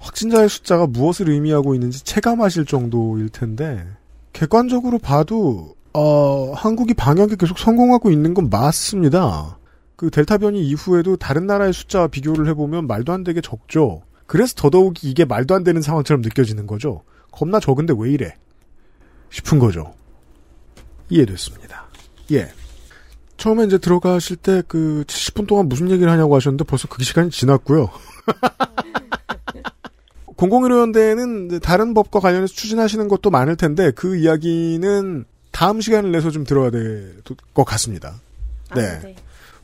확진자의 숫자가 무엇을 의미하고 있는지 체감하실 정도일 텐데 객관적으로 봐도 어, 한국이 방역에 계속 성공하고 있는 건 맞습니다. 그 델타 변이 이후에도 다른 나라의 숫자와 비교를 해보면 말도 안 되게 적죠. 그래서 더더욱 이게 말도 안 되는 상황처럼 느껴지는 거죠. 겁나 적은데 왜 이래? 싶은 거죠. 이해됐습니다. 예. 처음에 이제 들어가실 때 그 70분 동안 무슨 얘기를 하냐고 하셨는데 벌써 그 시간이 지났고요. [LAUGHS] 공공의료연대는 다른 법과 관련해서 추진하시는 것도 많을 텐데 그 이야기는 다음 시간을 내서 좀 들어야 될 것 같습니다. 네. 아, 네.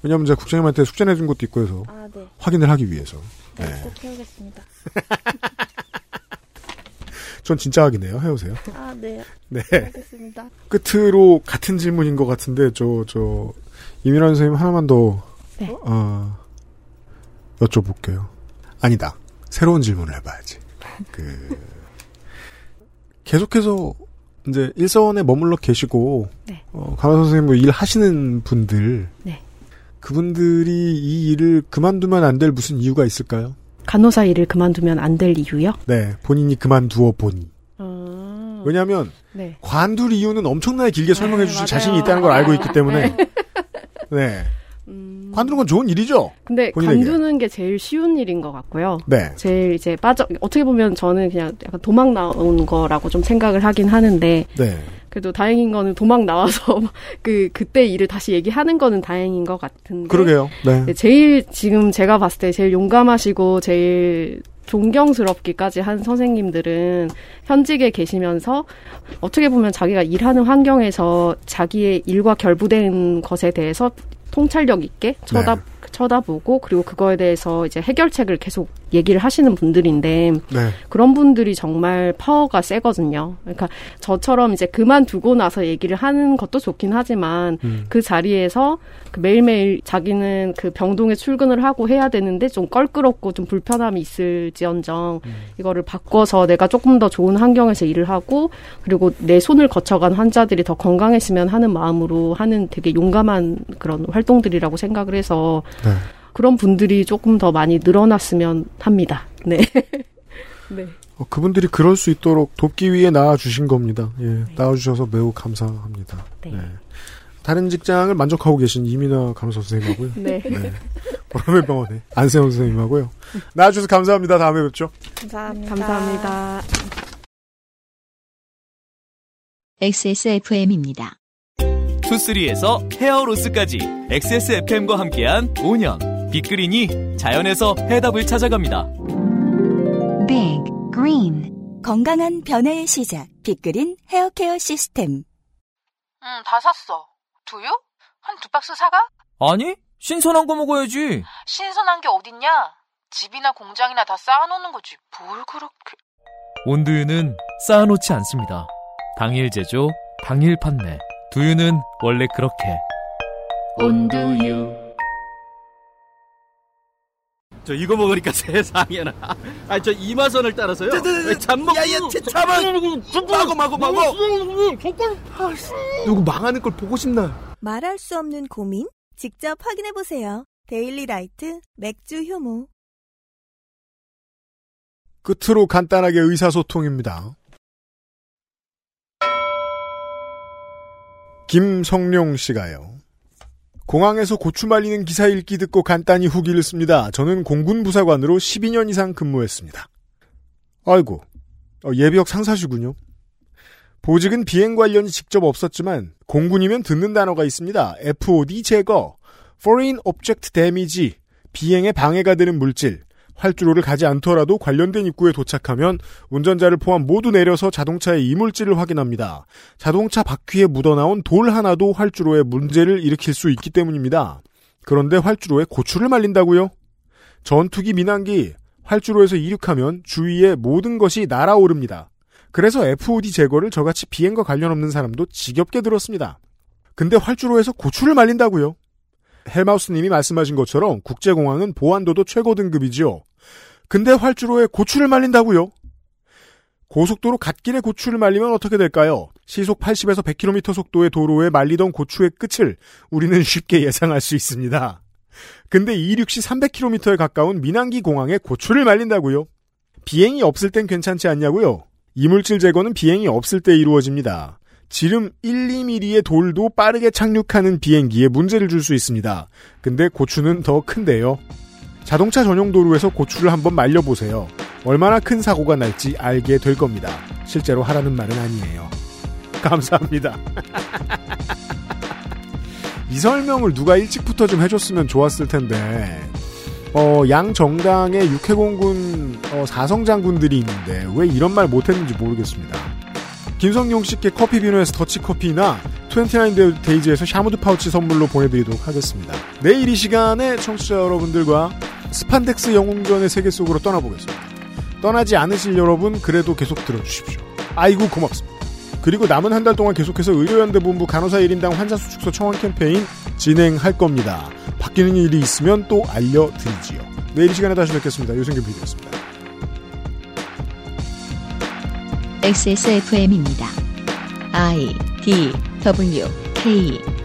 왜냐하면 제가 국장님한테 숙제 내준 것도 있고 해서 아, 네. 확인을 하기 위해서. 네, 네. 꼭 해오겠습니다. [LAUGHS] 전 진짜 확인해요. 해오세요. 아, 네. 네. 알겠습니다. 끝으로 같은 질문인 것 같은데 저 저 이민환 선생님 하나만 더 네. 어, 여쭤볼게요. 아니다. 새로운 질문을 해봐야지. 그 계속해서 이제 일선에 머물러 계시고 네. 어, 간호 선생님 뭐일 하시는 분들 네. 그분들이 이 일을 그만두면 안 될 무슨 이유가 있을까요? 간호사 일을 그만두면 안 될 이유요? 네, 본인이 그만두어 보니. 왜냐하면 네. 관둘 이유는 엄청나게 길게 설명해 주실. 자신이 있다는 걸 알고 있기 때문에 네. 관두는 건 좋은 일이죠. 근데 본인에게. 관두는 게 제일 쉬운 일인 것 같고요. 네. 제일 이제 빠져 어떻게 보면 저는 그냥 약간 도망 나온 거라고 좀 생각을 하긴 하는데 네. 그래도 다행인 거는 도망 나와서 [LAUGHS] 그 그때 일을 다시 얘기하는 거는 다행인 것 같은데. 그러게요. 네. 네, 제일 지금 제가 봤을 때 제일 용감하시고 제일 존경스럽기까지 한 선생님들은 현직에 계시면서 어떻게 보면 자기가 일하는 환경에서 자기의 일과 결부된 것에 대해서 통찰력 있게 쳐다 쳐다보고 그리고 그거에 대해서 이제 해결책을 계속 얘기를 하시는 분들인데 네. 그런 분들이 정말 파워가 세거든요. 그러니까 저처럼 이제 그만두고 나서 얘기를 하는 것도 좋긴 하지만 음. 그 자리에서 그 매일매일 자기는 그 병동에 출근을 하고 해야 되는데 좀 껄끄럽고 좀 불편함이 있을지언정 이거를 바꿔서 내가 조금 더 좋은 환경에서 일을 하고 그리고 내 손을 거쳐간 환자들이 더 건강했으면 하는 마음으로 하는 되게 용감한 그런 활동들이라고 생각을 해서 네. 그런 분들이 조금 더 많이 늘어났으면 합니다. 네. [LAUGHS] 네. 어, 그분들이 그럴 수 있도록 돕기 위해 나와주신 겁니다. 예, 나와주셔서 매우 감사합니다. 네. 다른 직장을 만족하고 계신 이민아 간호사 [LAUGHS] 선생님하고요. 네. 보람의 병원의 안세훈 선생님하고요. 나와주셔서 감사합니다. 다음에 뵙죠. 감사합니다. 감사합니다. XSFM입니다. 투쓰리에서 헤어로스까지 XSFM과 함께한 5년 빅그린이 자연에서 해답을 찾아갑니다. Big Green 건강한 변화의 시작 빅그린 헤어케어 시스템 응, 다 샀어. 두유? 한 두 박스 사가? 아니 신선한 거 먹어야지. 신선한 게 어딨냐? 집이나 공장이나 다 쌓아놓는 거지. 뭘 그렇게... 온두유는 쌓아놓지 않습니다. 당일 제조, 당일 판매. 두유는 원래 그렇게. 온두유 저 이거 먹으니까 [LAUGHS] 세상에나. 아, 저 이마선을 따라서요. 잠먹. 야야, 잠아. 마고 마고 마고. 누구 망하는 걸 보고 싶나? 말할 수 없는 고민? 직접 확인해 보세요. 데일리 라이트 맥주 효모. 끝으로 간단하게 의사소통입니다. 김성룡 씨가요. 공항에서 고추 말리는 기사 얘기 듣고 간단히 후기를 씁니다. 저는 공군 부사관으로 12년 이상 근무했습니다. 아이고, 어, 예비역 상사시군요. 보직은 비행 관련이 직접 없었지만 공군이면 듣는 단어가 있습니다. FOD 제거, Foreign Object Damage, 비행에 방해가 되는 물질, 활주로를 가지 않더라도 관련된 입구에 도착하면 운전자를 포함 모두 내려서 자동차의 이물질을 확인합니다. 자동차 바퀴에 묻어나온 돌 하나도 활주로에 문제를 일으킬 수 있기 때문입니다. 그런데 활주로에 고추를 말린다고요? 전투기 민항기, 활주로에서 이륙하면 주위에 모든 것이 날아오릅니다. 그래서 FOD 제거를 저같이 비행과 관련 없는 사람도 지겹게 들었습니다. 근데 활주로에서 고추를 말린다고요? 헬마우스님이 말씀하신 것처럼 국제공항은 보안도도 최고 등급이지요. 근데 활주로에 고추를 말린다고요? 고속도로 갓길에 고추를 말리면 어떻게 될까요? 시속 80에서 100km 속도의 도로에 말리던 고추의 끝을 우리는 쉽게 예상할 수 있습니다. 근데 이륙 시 300km에 가까운 민항기 공항에 고추를 말린다고요? 비행이 없을 땐 괜찮지 않냐고요? 이물질 제거는 비행이 없을 때 이루어집니다. 지름 1, 2mm의 돌도 빠르게 착륙하는 비행기에 문제를 줄 수 있습니다. 근데 고추는 더 큰데요. 자동차 전용 도로에서 고추를 한번 말려보세요. 얼마나 큰 사고가 날지 알게 될 겁니다. 실제로 하라는 말은 아니에요. [LAUGHS] 감사합니다. [LAUGHS] 이 설명을 누가 일찍부터 좀 해줬으면 좋았을 텐데 어, 양 정당의 육해공군 어, 사성장군들이 있는데 왜 이런 말 못했는지 모르겠습니다. 김성용 씨께 커피 비누에서 더치커피나 29데이즈에서 샤무드 파우치 선물로 보내드리도록 하겠습니다. 내일 이 시간에 청취자 여러분들과 스판덱스 영웅전의 세계 속으로 떠나보겠습니다. 떠나지 않으실 여러분 그래도 계속 들어주십시오. 아이고 고맙습니다. 그리고 남은 한 달 동안 계속해서 의료연대본부 간호사 1인당 환자 수축소 청원 캠페인 진행할 겁니다. 바뀌는 일이 있으면 또 알려드리지요. 내일 이 시간에 다시 뵙겠습니다. 유승균 PD였습니다. XSFM입니다. I D W K